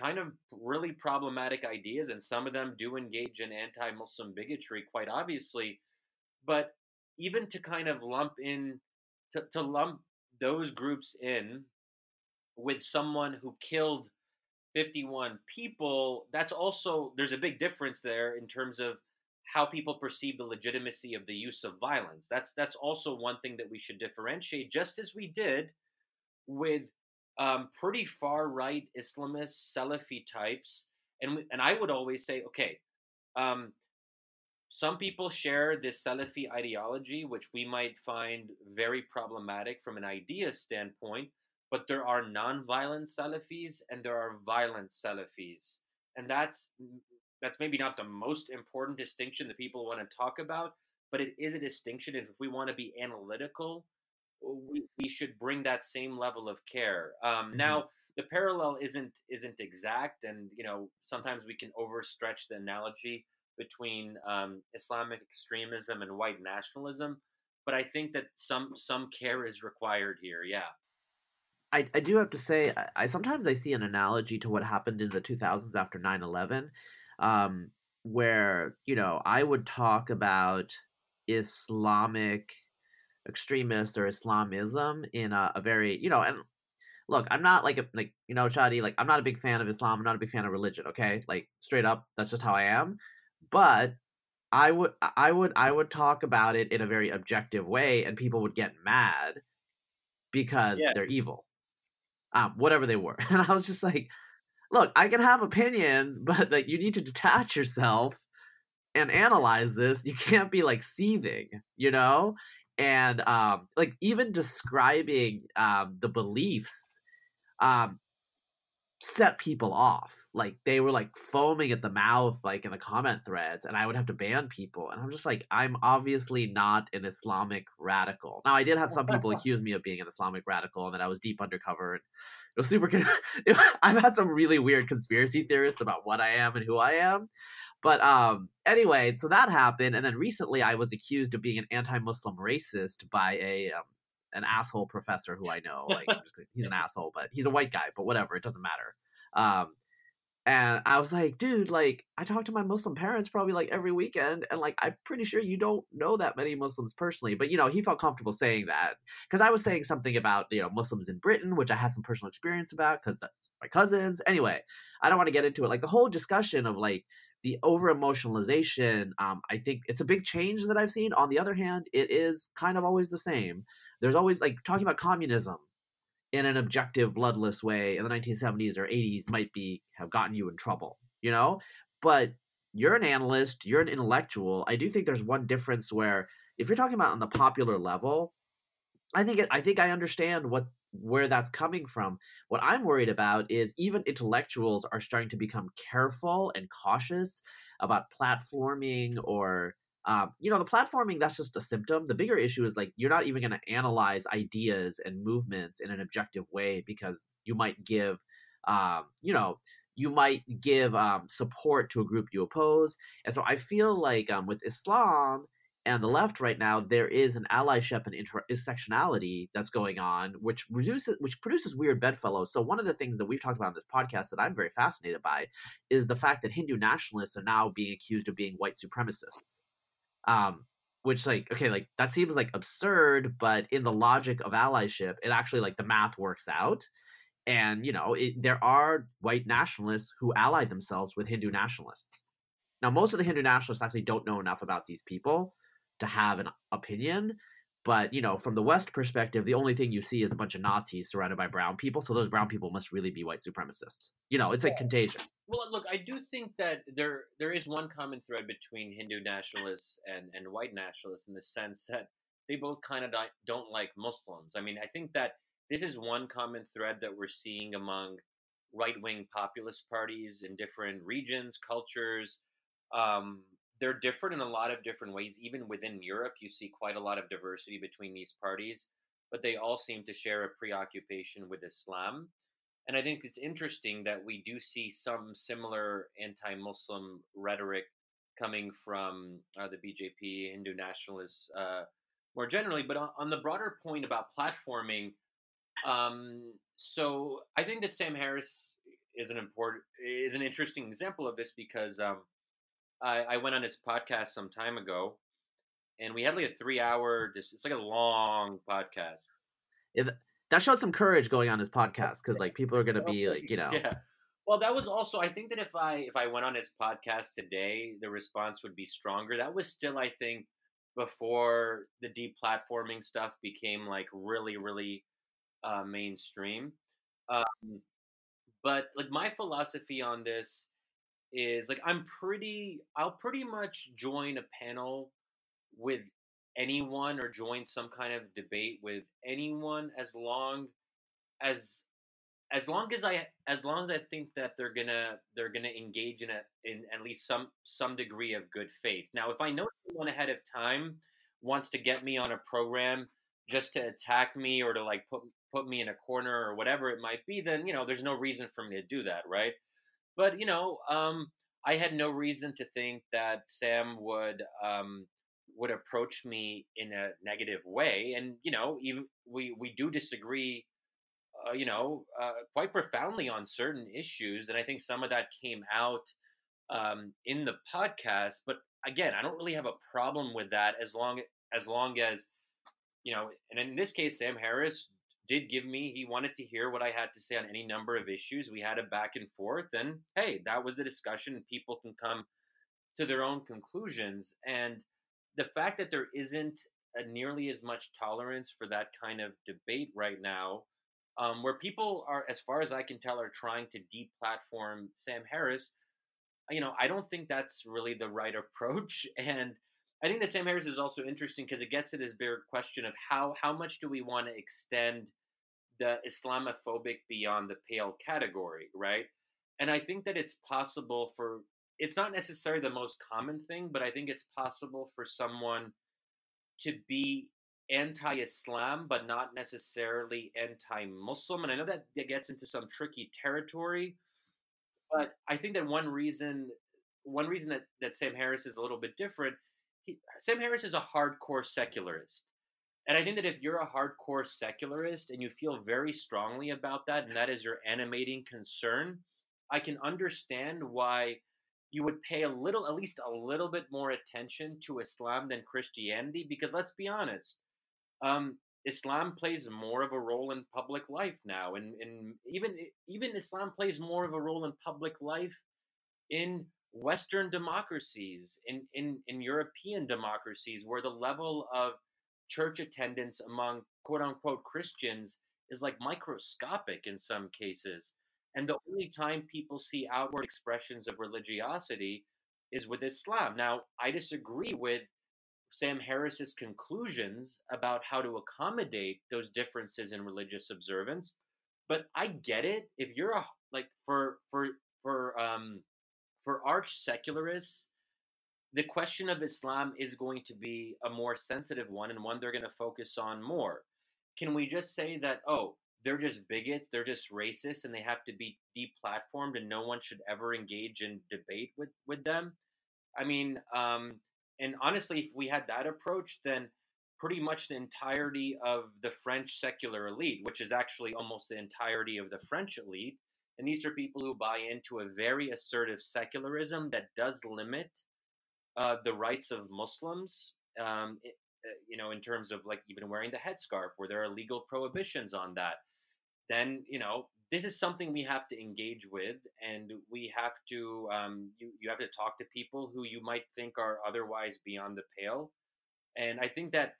C: kind of really problematic ideas and some of them do engage in anti-muslim bigotry quite obviously but even to kind of lump in to, to lump those groups in with someone who killed 51 people, that's also, there's a big difference there in terms of how people perceive the legitimacy of the use of violence. That's that's also one thing that we should differentiate, just as we did with um, pretty far right Islamist Salafi types. And and I would always say, okay, um, some people share this Salafi ideology, which we might find very problematic from an idea standpoint, but there are non-violent Salafis and there are violent Salafis. And that's that's maybe not the most important distinction that people want to talk about, but it is a distinction if, we want to be analytical, we, we should bring that same level of care. Um, mm-hmm. Now, the parallel isn't isn't exact, and you know sometimes we can overstretch the analogy between um, Islamic extremism and white nationalism, but I think that some some care is required here. Yeah.
B: I, I do have to say I, I sometimes I see an analogy to what happened in the 2000s after 9/11 um, where you know I would talk about Islamic extremists or Islamism in a, a very you know and look I'm not like a like you know Shadi like I'm not a big fan of Islam I'm not a big fan of religion okay like straight up that's just how I am but I would I would I would talk about it in a very objective way and people would get mad because yeah. they're evil. Um, whatever they were. And I was just like, look, I can have opinions, but like you need to detach yourself and analyze this. You can't be like seething, you know? And um like even describing um the beliefs um set people off. Like they were like foaming at the mouth, like in the comment threads, and I would have to ban people. And I'm just like, I'm obviously not an Islamic radical. Now, I did have some people accuse me of being an Islamic radical and that I was deep undercover. And was super. I've had some really weird conspiracy theorists about what I am and who I am. But um, anyway, so that happened, and then recently I was accused of being an anti-Muslim racist by a um, an asshole professor who I know. Like he's an asshole, but he's a white guy. But whatever, it doesn't matter. Um, and I was like, dude, like I talk to my Muslim parents probably like every weekend, and like I'm pretty sure you don't know that many Muslims personally. But you know, he felt comfortable saying that because I was saying something about you know Muslims in Britain, which I had some personal experience about because my cousins. Anyway, I don't want to get into it. Like the whole discussion of like the over emotionalization, um, I think it's a big change that I've seen. On the other hand, it is kind of always the same. There's always like talking about communism in an objective, bloodless way in the 1970s or 80s might be have gotten you in trouble, you know. But you're an analyst, you're an intellectual. I do think there's one difference where if you're talking about on the popular level, I think I think I understand what where that's coming from. What I'm worried about is even intellectuals are starting to become careful and cautious about platforming or um, you know the platforming that's just a symptom. The bigger issue is like you're not even going to analyze ideas and movements in an objective way because you might give um, you know you might give um, support to a group you oppose. And so i feel like um, with islam and the left right now there is an allyship and intersectionality that's going on which reduces which produces weird bedfellows. So one of the things that we've talked about in this podcast that i'm very fascinated by is the fact that hindu nationalists are now being accused of being white supremacists um which like okay like that seems like absurd but in the logic of allyship it actually like the math works out and you know it, there are white nationalists who ally themselves with hindu nationalists now most of the hindu nationalists actually don't know enough about these people to have an opinion but you know, from the West perspective, the only thing you see is a bunch of Nazis surrounded by brown people. So those brown people must really be white supremacists. You know, it's like contagion.
C: Well, look, I do think that there there is one common thread between Hindu nationalists and and white nationalists in the sense that they both kind of don't like Muslims. I mean, I think that this is one common thread that we're seeing among right wing populist parties in different regions, cultures. Um, they're different in a lot of different ways. Even within Europe, you see quite a lot of diversity between these parties, but they all seem to share a preoccupation with Islam. And I think it's interesting that we do see some similar anti Muslim rhetoric coming from uh, the BJP, Hindu nationalists uh, more generally. But on, the broader point about platforming, um, so I think that Sam Harris is an important is an interesting example of this because um, I, I went on his podcast some time ago, and we had like a three hour. Just It's like a long podcast.
B: Yeah, that showed some courage going on his podcast because like people are gonna be like you know.
C: Yeah. Well, that was also. I think that if I if I went on his podcast today, the response would be stronger. That was still, I think, before the deplatforming stuff became like really, really uh, mainstream. Um, but like my philosophy on this is like I'm pretty I'll pretty much join a panel with anyone or join some kind of debate with anyone as long as as long as I as long as I think that they're gonna they're gonna engage in a in at least some some degree of good faith. Now, if I know someone ahead of time wants to get me on a program just to attack me or to like put put me in a corner or whatever it might be, then you know there's no reason for me to do that, right? But you know, um, I had no reason to think that Sam would um, would approach me in a negative way, and you know, even we we do disagree, uh, you know, uh, quite profoundly on certain issues, and I think some of that came out um, in the podcast. But again, I don't really have a problem with that as long as long as you know, and in this case, Sam Harris did give me he wanted to hear what i had to say on any number of issues we had a back and forth and hey that was the discussion people can come to their own conclusions and the fact that there isn't nearly as much tolerance for that kind of debate right now um, where people are as far as i can tell are trying to deplatform sam harris you know i don't think that's really the right approach and I think that Sam Harris is also interesting because it gets to this bigger question of how how much do we want to extend the Islamophobic beyond the pale category, right? And I think that it's possible for it's not necessarily the most common thing, but I think it's possible for someone to be anti-Islam but not necessarily anti-Muslim. And I know that that gets into some tricky territory, mm. but I think that one reason one reason that that Sam Harris is a little bit different. He, Sam Harris is a hardcore secularist. And I think that if you're a hardcore secularist and you feel very strongly about that, and that is your animating concern, I can understand why you would pay a little, at least a little bit more attention to Islam than Christianity. Because let's be honest, um, Islam plays more of a role in public life now, and, and even even Islam plays more of a role in public life in Western democracies, in in, in European democracies, where the level of church attendance among quote unquote Christians is like microscopic in some cases. And the only time people see outward expressions of religiosity is with Islam. Now, I disagree with Sam Harris's conclusions about how to accommodate those differences in religious observance, but I get it. If you're a like for for for um for arch secularists the question of Islam is going to be a more sensitive one and one they're going to focus on more. Can we just say that, oh, they're just bigots, they're just racist, and they have to be deplatformed and no one should ever engage in debate with, with them? I mean, um, and honestly, if we had that approach, then pretty much the entirety of the French secular elite, which is actually almost the entirety of the French elite, and these are people who buy into a very assertive secularism that does limit uh, the rights of Muslims, um, it, uh, you know, in terms of like even wearing the headscarf, where there are legal prohibitions on that, then you know this is something we have to engage with, and we have to um, you you have to talk to people who you might think are otherwise beyond the pale, and I think that.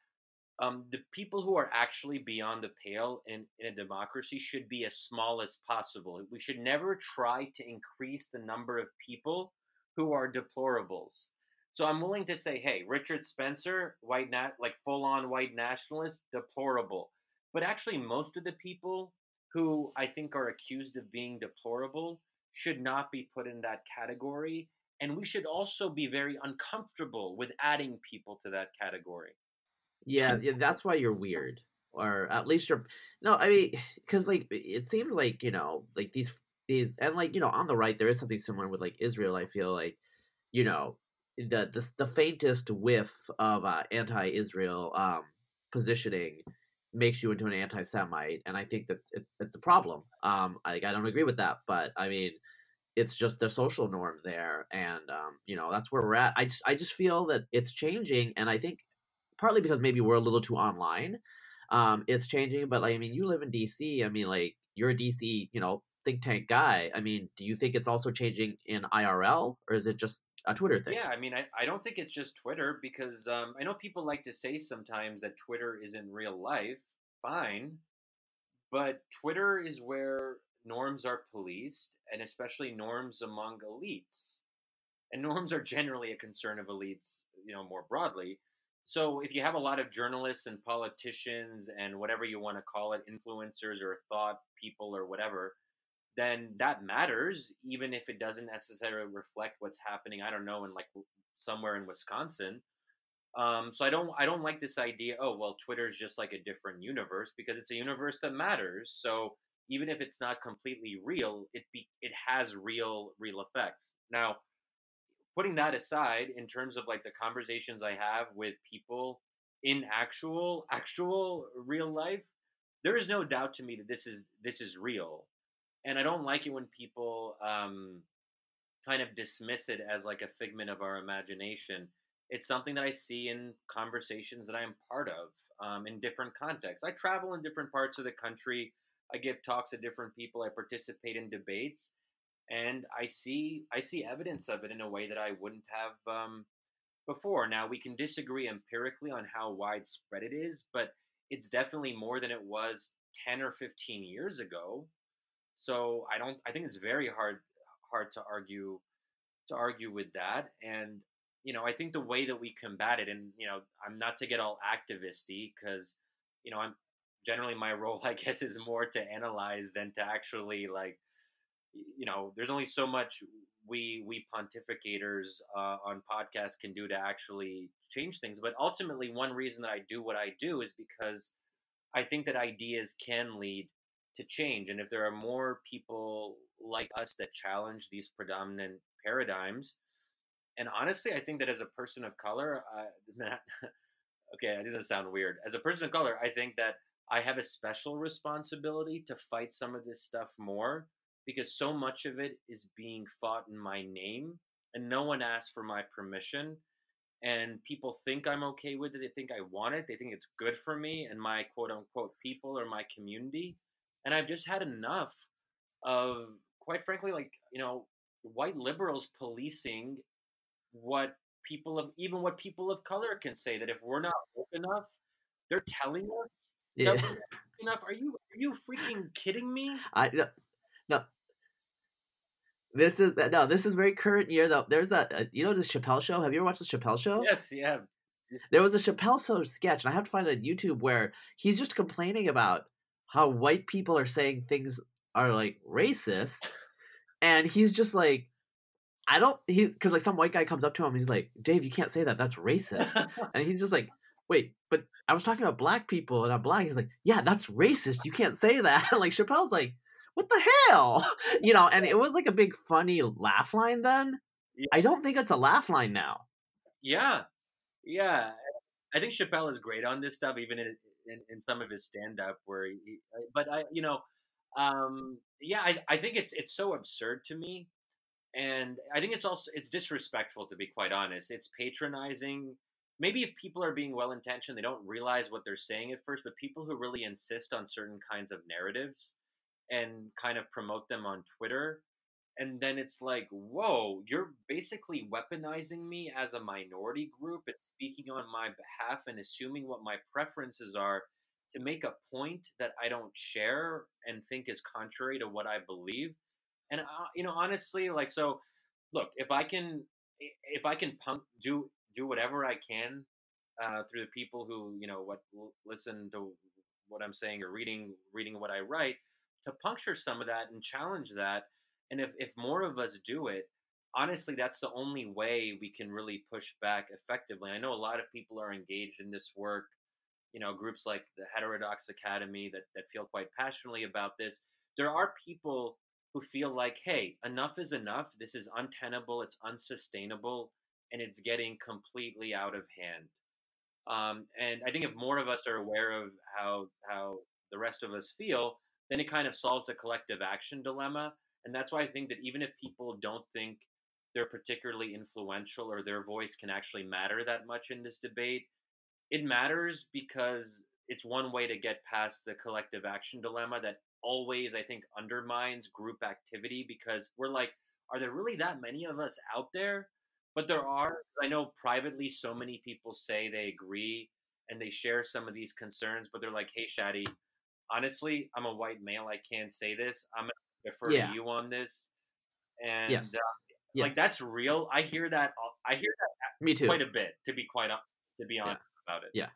C: Um, the people who are actually beyond the pale in, in a democracy should be as small as possible. We should never try to increase the number of people who are deplorables. So I'm willing to say, hey, Richard Spencer, white nat like full on white nationalist, deplorable. But actually, most of the people who I think are accused of being deplorable should not be put in that category. And we should also be very uncomfortable with adding people to that category.
B: Yeah, yeah that's why you're weird. Or at least you're no, I mean, because like it seems like you know, like these these and like you know, on the right there is something similar with like Israel. I feel like you know the the, the faintest whiff of uh, anti-Israel um, positioning makes you into an anti-Semite, and I think that's it's it's a problem. Um, I I don't agree with that, but I mean, it's just the social norm there, and um, you know that's where we're at. I just I just feel that it's changing, and I think partly because maybe we're a little too online. Um, it's changing, but like I mean, you live in DC. I mean, like you're a DC, you know, think tank guy. I mean, do you think it's also changing in IRL, or is it just a Twitter thing.
C: Yeah, I mean, I, I don't think it's just Twitter because um, I know people like to say sometimes that Twitter is in real life. Fine. But Twitter is where norms are policed, and especially norms among elites. And norms are generally a concern of elites, you know, more broadly. So if you have a lot of journalists and politicians and whatever you want to call it, influencers or thought people or whatever, then that matters, even if it doesn't necessarily reflect what's happening. I don't know in like somewhere in Wisconsin. Um, so I don't I don't like this idea. Oh well, Twitter is just like a different universe because it's a universe that matters. So even if it's not completely real, it be it has real real effects. Now, putting that aside, in terms of like the conversations I have with people in actual actual real life, there is no doubt to me that this is this is real and I don't like it when people um, kind of dismiss it as like a figment of our imagination. It's something that I see in conversations that I am part of um, in different contexts. I travel in different parts of the country. I give talks to different people. I participate in debates, and I see I see evidence of it in a way that I wouldn't have um, before. Now we can disagree empirically on how widespread it is, but it's definitely more than it was ten or fifteen years ago. So I don't. I think it's very hard hard to argue to argue with that. And you know, I think the way that we combat it, and you know, I'm not to get all activisty because you know, I'm generally my role, I guess, is more to analyze than to actually like, you know, there's only so much we we pontificators uh, on podcasts can do to actually change things. But ultimately, one reason that I do what I do is because I think that ideas can lead to change. And if there are more people like us that challenge these predominant paradigms, and honestly, I think that as a person of color, uh, okay, it doesn't sound weird. As a person of color, I think that I have a special responsibility to fight some of this stuff more because so much of it is being fought in my name and no one asked for my permission and people think I'm okay with it. They think I want it. They think it's good for me and my quote unquote people or my community. And I've just had enough of, quite frankly, like, you know, white liberals policing what people of, even what people of color can say that if we're not woke enough, they're telling us yeah. enough. Are you, are you freaking kidding me?
B: I, no, no, this is no. This is very current year though. There's a, a you know the Chappelle show. Have you ever watched the Chappelle show?
C: Yes, yeah.
B: There was a Chappelle show sketch, and I have to find it on YouTube where he's just complaining about how white people are saying things are like racist, and he's just like, I don't. He because like some white guy comes up to him, he's like, Dave, you can't say that. That's racist, and he's just like, wait, but I was talking about black people, and I'm black. He's like, yeah, that's racist. You can't say that. And like Chappelle's like what the hell? You know, and it was like a big funny laugh line then. Yeah. I don't think it's a laugh line now.
C: Yeah. Yeah. I think Chappelle is great on this stuff, even in, in, in some of his stand up where he, but I, you know, um, yeah, I, I think it's, it's so absurd to me. And I think it's also, it's disrespectful to be quite honest. It's patronizing. Maybe if people are being well intentioned, they don't realize what they're saying at first, but people who really insist on certain kinds of narratives, and kind of promote them on Twitter. And then it's like, whoa, you're basically weaponizing me as a minority group and speaking on my behalf and assuming what my preferences are to make a point that I don't share and think is contrary to what I believe. And uh, you know, honestly, like so, look, if I can, if I can punk do do whatever I can uh, through the people who you know what listen to what I'm saying or reading reading what I write, to puncture some of that and challenge that. And if, if more of us do it, honestly, that's the only way we can really push back effectively. I know a lot of people are engaged in this work, you know, groups like the Heterodox Academy that, that feel quite passionately about this. There are people who feel like, hey, enough is enough. This is untenable, it's unsustainable, and it's getting completely out of hand. Um, and I think if more of us are aware of how how the rest of us feel, then it kind of solves a collective action dilemma. And that's why I think that even if people don't think they're particularly influential or their voice can actually matter that much in this debate, it matters because it's one way to get past the collective action dilemma that always, I think, undermines group activity because we're like, are there really that many of us out there? But there are. I know privately, so many people say they agree and they share some of these concerns, but they're like, hey, Shadi, honestly, I'm a white male. I can't say this. I'm gonna defer yeah. to you on this. And yes. Uh, yes. like that's real. I hear that. I hear that.
B: Me too.
C: Quite a bit, to be quite up, to be honest
B: yeah.
C: about it.
B: Yeah.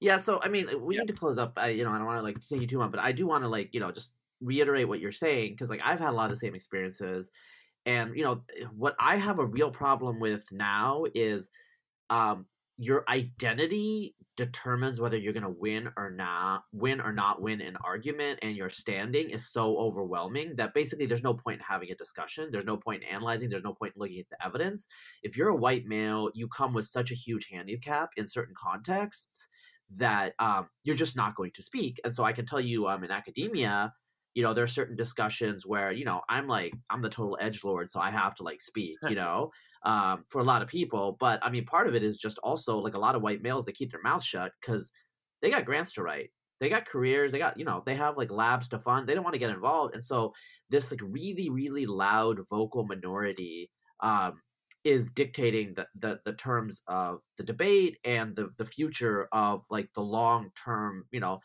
B: Yeah. So I mean, we yeah. need to close up. I, you know, I don't want to like take you too long, but I do want to like you know just reiterate what you're saying because like I've had a lot of the same experiences, and you know what I have a real problem with now is um your identity determines whether you're going to win or not win or not win an argument and your standing is so overwhelming that basically there's no point in having a discussion there's no point in analyzing there's no point in looking at the evidence. If you're a white male you come with such a huge handicap in certain contexts that um, you're just not going to speak. And so i can tell you um, in academia you know there are certain discussions where you know i'm like i'm the total edge lord so i have to like speak you know um, for a lot of people. But I mean, part of it is just also like a lot of white males that keep their mouth shut because they got grants to write. They got careers. They got, you know, they have like labs to fund. They don't want to get involved. And so this like really, really loud vocal minority um, is dictating the, the, the terms of the debate and the, the future of like the long term, you know,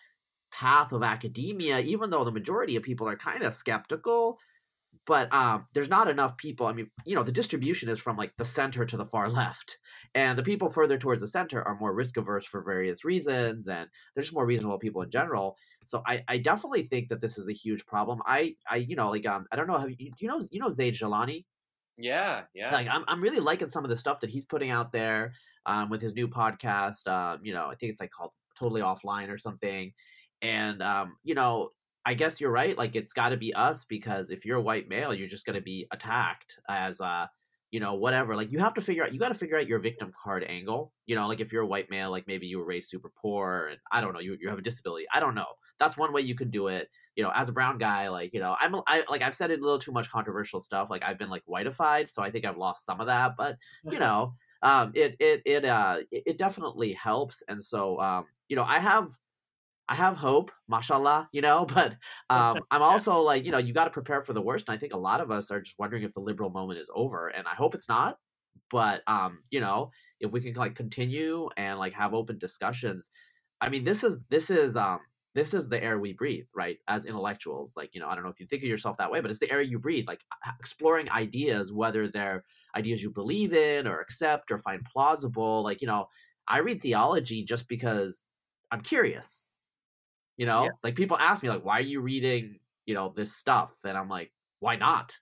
B: path of academia, even though the majority of people are kind of skeptical but um, there's not enough people. I mean, you know, the distribution is from like the center to the far left, and the people further towards the center are more risk averse for various reasons, and they're just more reasonable people in general. So I, I definitely think that this is a huge problem. I, I, you know, like um, I don't know, have you, do you know, you know Zaid Jilani?
C: Yeah, yeah.
B: Like I'm, I'm really liking some of the stuff that he's putting out there, um, with his new podcast. Um, you know, I think it's like called Totally Offline or something, and um, you know, I guess you're right. Like it's got to be us because if you're a white male, you're just going to be attacked as uh you know, whatever. Like you have to figure out you got to figure out your victim card angle. You know, like if you're a white male, like maybe you were raised super poor and I don't know, you you have a disability. I don't know. That's one way you could do it. You know, as a brown guy, like you know, I'm I like I've said it a little too much controversial stuff. Like I've been like whiteified, so I think I've lost some of that. But you know, um, it it it uh it, it definitely helps. And so um, you know, I have I have hope, mashallah, you know, but um, I'm also like, you know, you got to prepare for the worst. And I think a lot of us are just wondering if the liberal moment is over. And I hope it's not. But, um, you know, if we can like continue and like have open discussions, I mean, this is, this is, um, this is the air we breathe, right? As intellectuals, like, you know, I don't know if you think of yourself that way, but it's the air you breathe, like exploring ideas, whether they're ideas you believe in or accept or find plausible. Like, you know, I read theology just because I'm curious you know, yeah. like people ask me like, why are you reading, you know, this stuff? And I'm like, why not?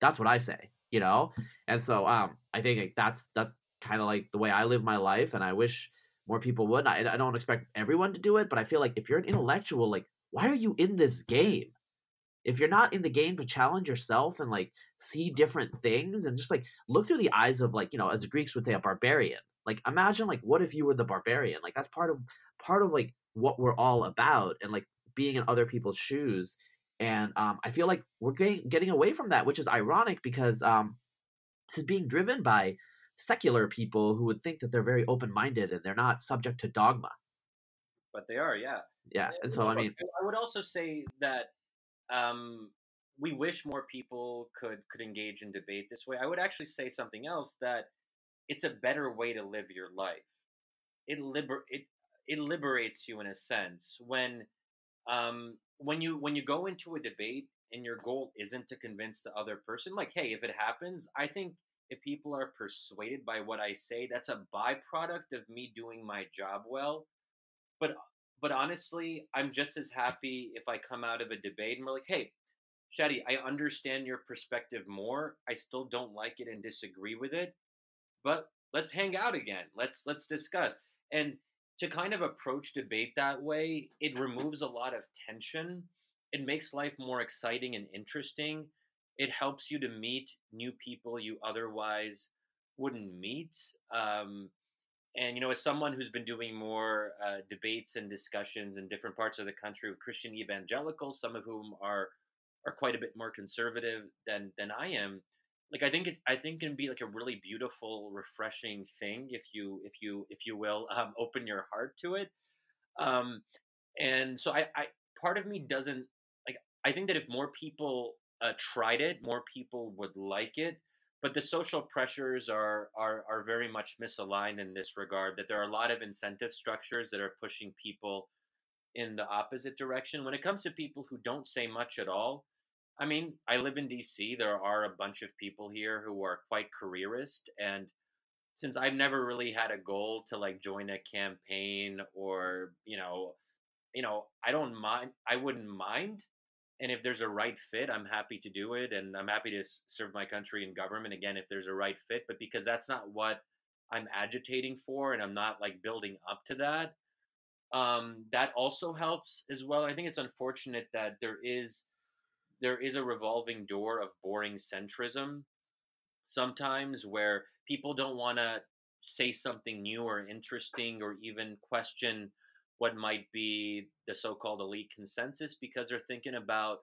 B: That's what I say, you know? And so um I think like, that's that's kind of like the way I live my life and I wish more people would. I, I don't expect everyone to do it, but I feel like if you're an intellectual, like why are you in this game? If you're not in the game to challenge yourself and like see different things and just like look through the eyes of like, you know, as the Greeks would say, a barbarian. Like imagine like what if you were the barbarian? Like that's part of part of like what we're all about and like being in other people's shoes and um, i feel like we're getting, getting away from that which is ironic because um, this is being driven by secular people who would think that they're very open-minded and they're not subject to dogma.
C: But they are yeah.
B: Yeah and so i mean
C: i would also say that um, we wish more people could could engage in debate this way. I would actually say something else that it's a better way to live your life. It liber it it liberates you in a sense when um, when you when you go into a debate and your goal isn't to convince the other person like hey if it happens i think if people are persuaded by what i say that's a byproduct of me doing my job well but but honestly i'm just as happy if i come out of a debate and we're like hey Shadi, I understand your perspective more. I still don't like it and disagree with it, but let's hang out again. Let's let's discuss. And to kind of approach debate that way, it removes a lot of tension. It makes life more exciting and interesting. It helps you to meet new people you otherwise wouldn't meet. Um, and you know, as someone who's been doing more uh, debates and discussions in different parts of the country with Christian evangelicals, some of whom are are quite a bit more conservative than than I am, like I think it's I think it can be like a really beautiful, refreshing thing if you if you if you will um, open your heart to it. Um, and so I, I part of me doesn't like I think that if more people uh, tried it, more people would like it. But the social pressures are, are are very much misaligned in this regard. That there are a lot of incentive structures that are pushing people in the opposite direction. When it comes to people who don't say much at all, I mean, I live in DC. There are a bunch of people here who are quite careerist. And since I've never really had a goal to like join a campaign or, you know, you know, I don't mind, I wouldn't mind. And if there's a right fit, I'm happy to do it. And I'm happy to serve my country in government again if there's a right fit. But because that's not what I'm agitating for and I'm not like building up to that, um, that also helps as well. I think it's unfortunate that there is there is a revolving door of boring centrism sometimes where people don't want to say something new or interesting or even question what might be the so-called elite consensus because they're thinking about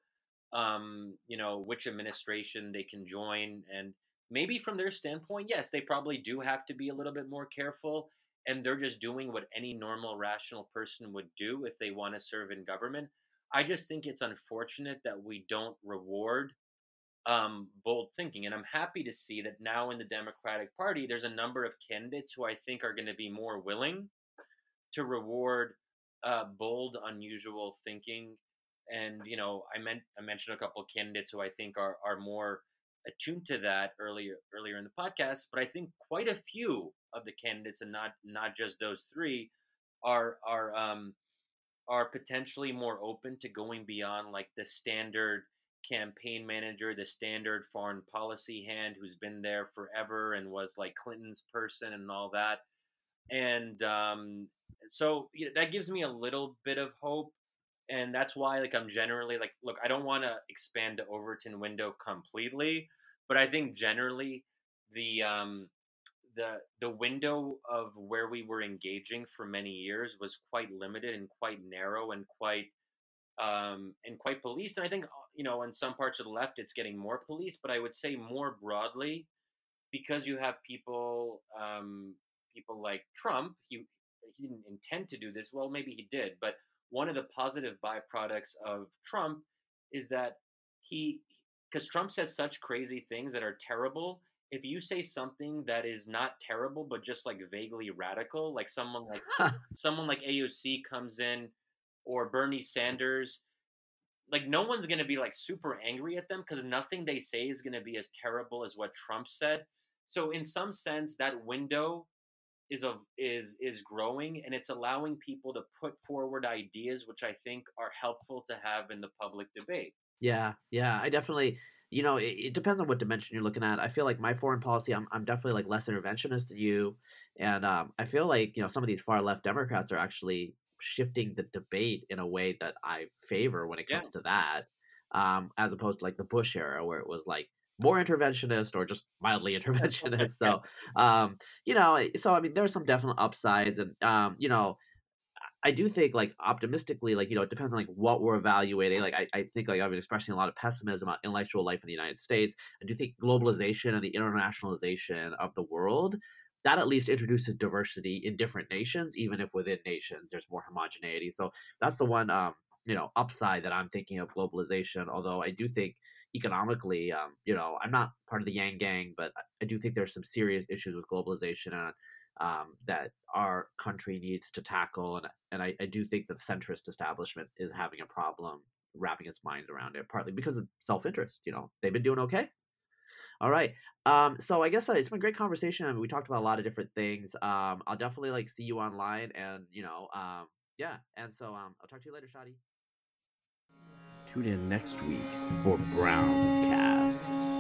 C: um, you know which administration they can join and maybe from their standpoint yes they probably do have to be a little bit more careful and they're just doing what any normal rational person would do if they want to serve in government I just think it's unfortunate that we don't reward um, bold thinking. And I'm happy to see that now in the Democratic Party, there's a number of candidates who I think are going to be more willing to reward uh, bold, unusual thinking. And you know, I meant I mentioned a couple of candidates who I think are are more attuned to that earlier earlier in the podcast. But I think quite a few of the candidates, and not not just those three, are are um, are potentially more open to going beyond like the standard campaign manager, the standard foreign policy hand who's been there forever and was like Clinton's person and all that. And um, so you know, that gives me a little bit of hope. And that's why, like, I'm generally like, look, I don't want to expand the Overton window completely, but I think generally the um, the the window of where we were engaging for many years was quite limited and quite narrow and quite um, and quite policed. And I think uh, you know, in some parts of the left, it's getting more police. But I would say more broadly, because you have people um, people like Trump. He he didn't intend to do this. Well, maybe he did, but one of the positive byproducts of Trump is that he because Trump says such crazy things that are terrible. If you say something that is not terrible but just like vaguely radical, like someone like someone like AOC comes in or Bernie Sanders, like no one's going to be like super angry at them because nothing they say is going to be as terrible as what Trump said. So in some sense, that window is of is is growing and it's allowing people to put forward ideas which I think are helpful to have in the public debate.
B: Yeah, yeah, I definitely you know, it, it, depends on what dimension you're looking at. I feel like my foreign policy, I'm, I'm definitely like less interventionist than you, and um, I feel like you know some of these far left Democrats are actually shifting the debate in a way that I favor when it comes yeah. to that, um, as opposed to like the Bush era where it was like more interventionist or just mildly interventionist. so, um, you know, so I mean, there's some definite upsides, and um, you know, I do think like optimistically, like you know, it depends on like what we're evaluating. Like I, I think like I've been expressing a lot of pessimism about intellectual life in the United States. I do think globalization and the internationalization of the world that at least introduces diversity in different nations, even if within nations there's more homogeneity. So that's the one um, you know upside that I'm thinking of globalization. Although I do think economically, um, you know, I'm not part of the Yang Gang, but I do think there's some serious issues with globalization and um, that our country needs to tackle. And and I, I do think that the centrist establishment is having a problem wrapping its mind around it, partly because of self interest. You know, they've been doing okay. All right. Um, so I guess uh, it's been a great conversation. I mean, we talked about a lot of different things. Um, I'll definitely like see you online, and you know, um, yeah. And so um, I'll talk to you later, Shadi.
A: Tune in next week for Browncast.